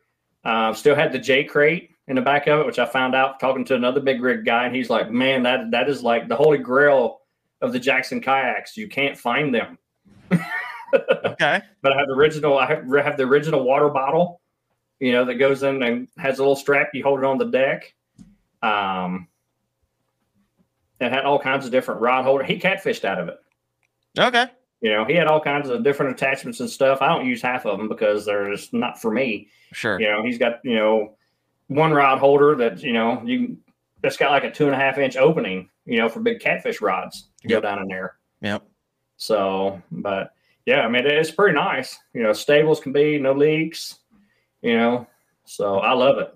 uh, still had the JKrate in the back of it, which I found out talking to another big rig guy, and he's like, "Man, that that is like the holy grail of the Jackson kayaks. You can't find them." Okay. but I have the original. I have, the original water bottle, you know, that goes in and has a little strap. You hold it on the deck. Um, it had all kinds of different rod holder. He catfished out of it. Okay. You know, he had all kinds of different attachments and stuff. I don't use half of them because they're just not for me. Sure. You know, he's got you know one rod holder that you know you that's got like a two and a half inch opening. You know, for big catfish rods to Yep. go down in there. Yep. So, but yeah, I mean, it's pretty nice. You know, stables can be no leaks. You know, so I love it.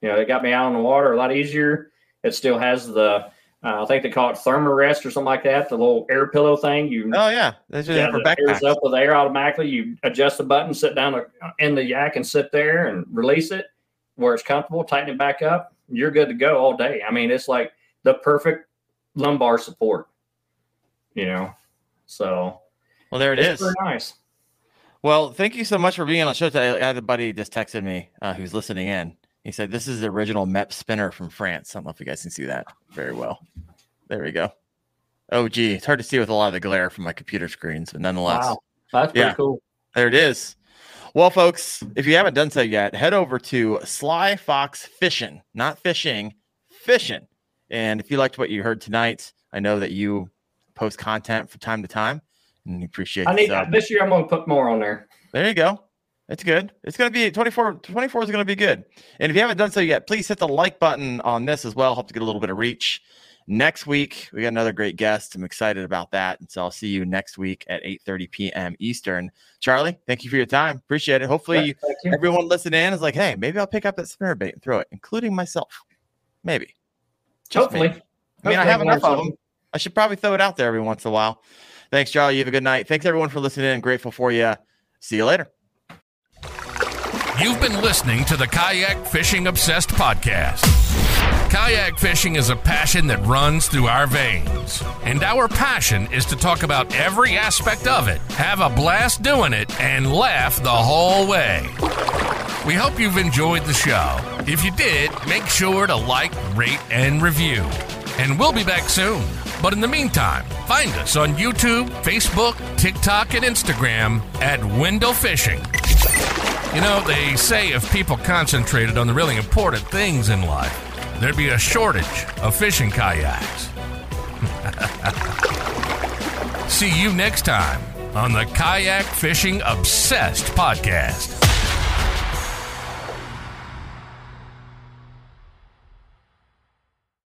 You know, it got me out on the water a lot easier. It still has the, uh, I think they call it thermarest or something like that, the little air pillow thing. You Oh yeah. That's just yeah, for backpacks. up with air automatically. You adjust the button, sit down in the yak, and sit there and release it where it's comfortable. Tighten it back up. You're good to go all day. I mean, it's like the perfect lumbar support. You know, so Well, there it it's is. nice. Well, thank you so much for being on the show today. I had a buddy just texted me uh, who's listening in. He said, This is the original Mepps spinner from France. I don't know if you guys can see that very well. There we go. Oh, gee. It's hard to see with a lot of the glare from my computer screens, but nonetheless. Wow, that's pretty Yeah. cool. There it is. Well, folks, if you haven't done so yet, head over to Slyfox Fishing, not fishing, fishing. And if you liked what you heard tonight, I know that you post content from time to time and appreciate I need this year. I'm going to put more on there. There you go. It's good. It's going to be 24. 24 is going to be good. And if you haven't done so yet, please hit the like button on this as well. Help to get a little bit of reach. Next week, we got another great guest. I'm excited about that. And so I'll see you next week at 8:30 p.m. Eastern. Charlie, thank you for your time. Appreciate it. Hopefully, you, everyone listening in is like, hey, maybe I'll pick up that spinner bait and throw it, including myself. Maybe. Just Hopefully. maybe. I mean, I have enough of them. I should probably throw it out there every once in a while. Thanks, Charlie. You have a good night. Thanks, everyone, for listening in. Grateful for you. See you later. You've been listening to the Kayak Fishing Obsessed podcast. Kayak fishing is a passion that runs through our veins. And our passion is to talk about every aspect of it, have a blast doing it, and laugh the whole way. We hope you've enjoyed the show. If you did, make sure to like, rate, and review. And we'll be back soon. But in the meantime, find us on YouTube, Facebook, TikTok, and Instagram at Wendell Fishing. You know, they say if people concentrated on the really important things in life, there'd be a shortage of fishing kayaks. See you next time on the Kayak Fishing Obsessed podcast.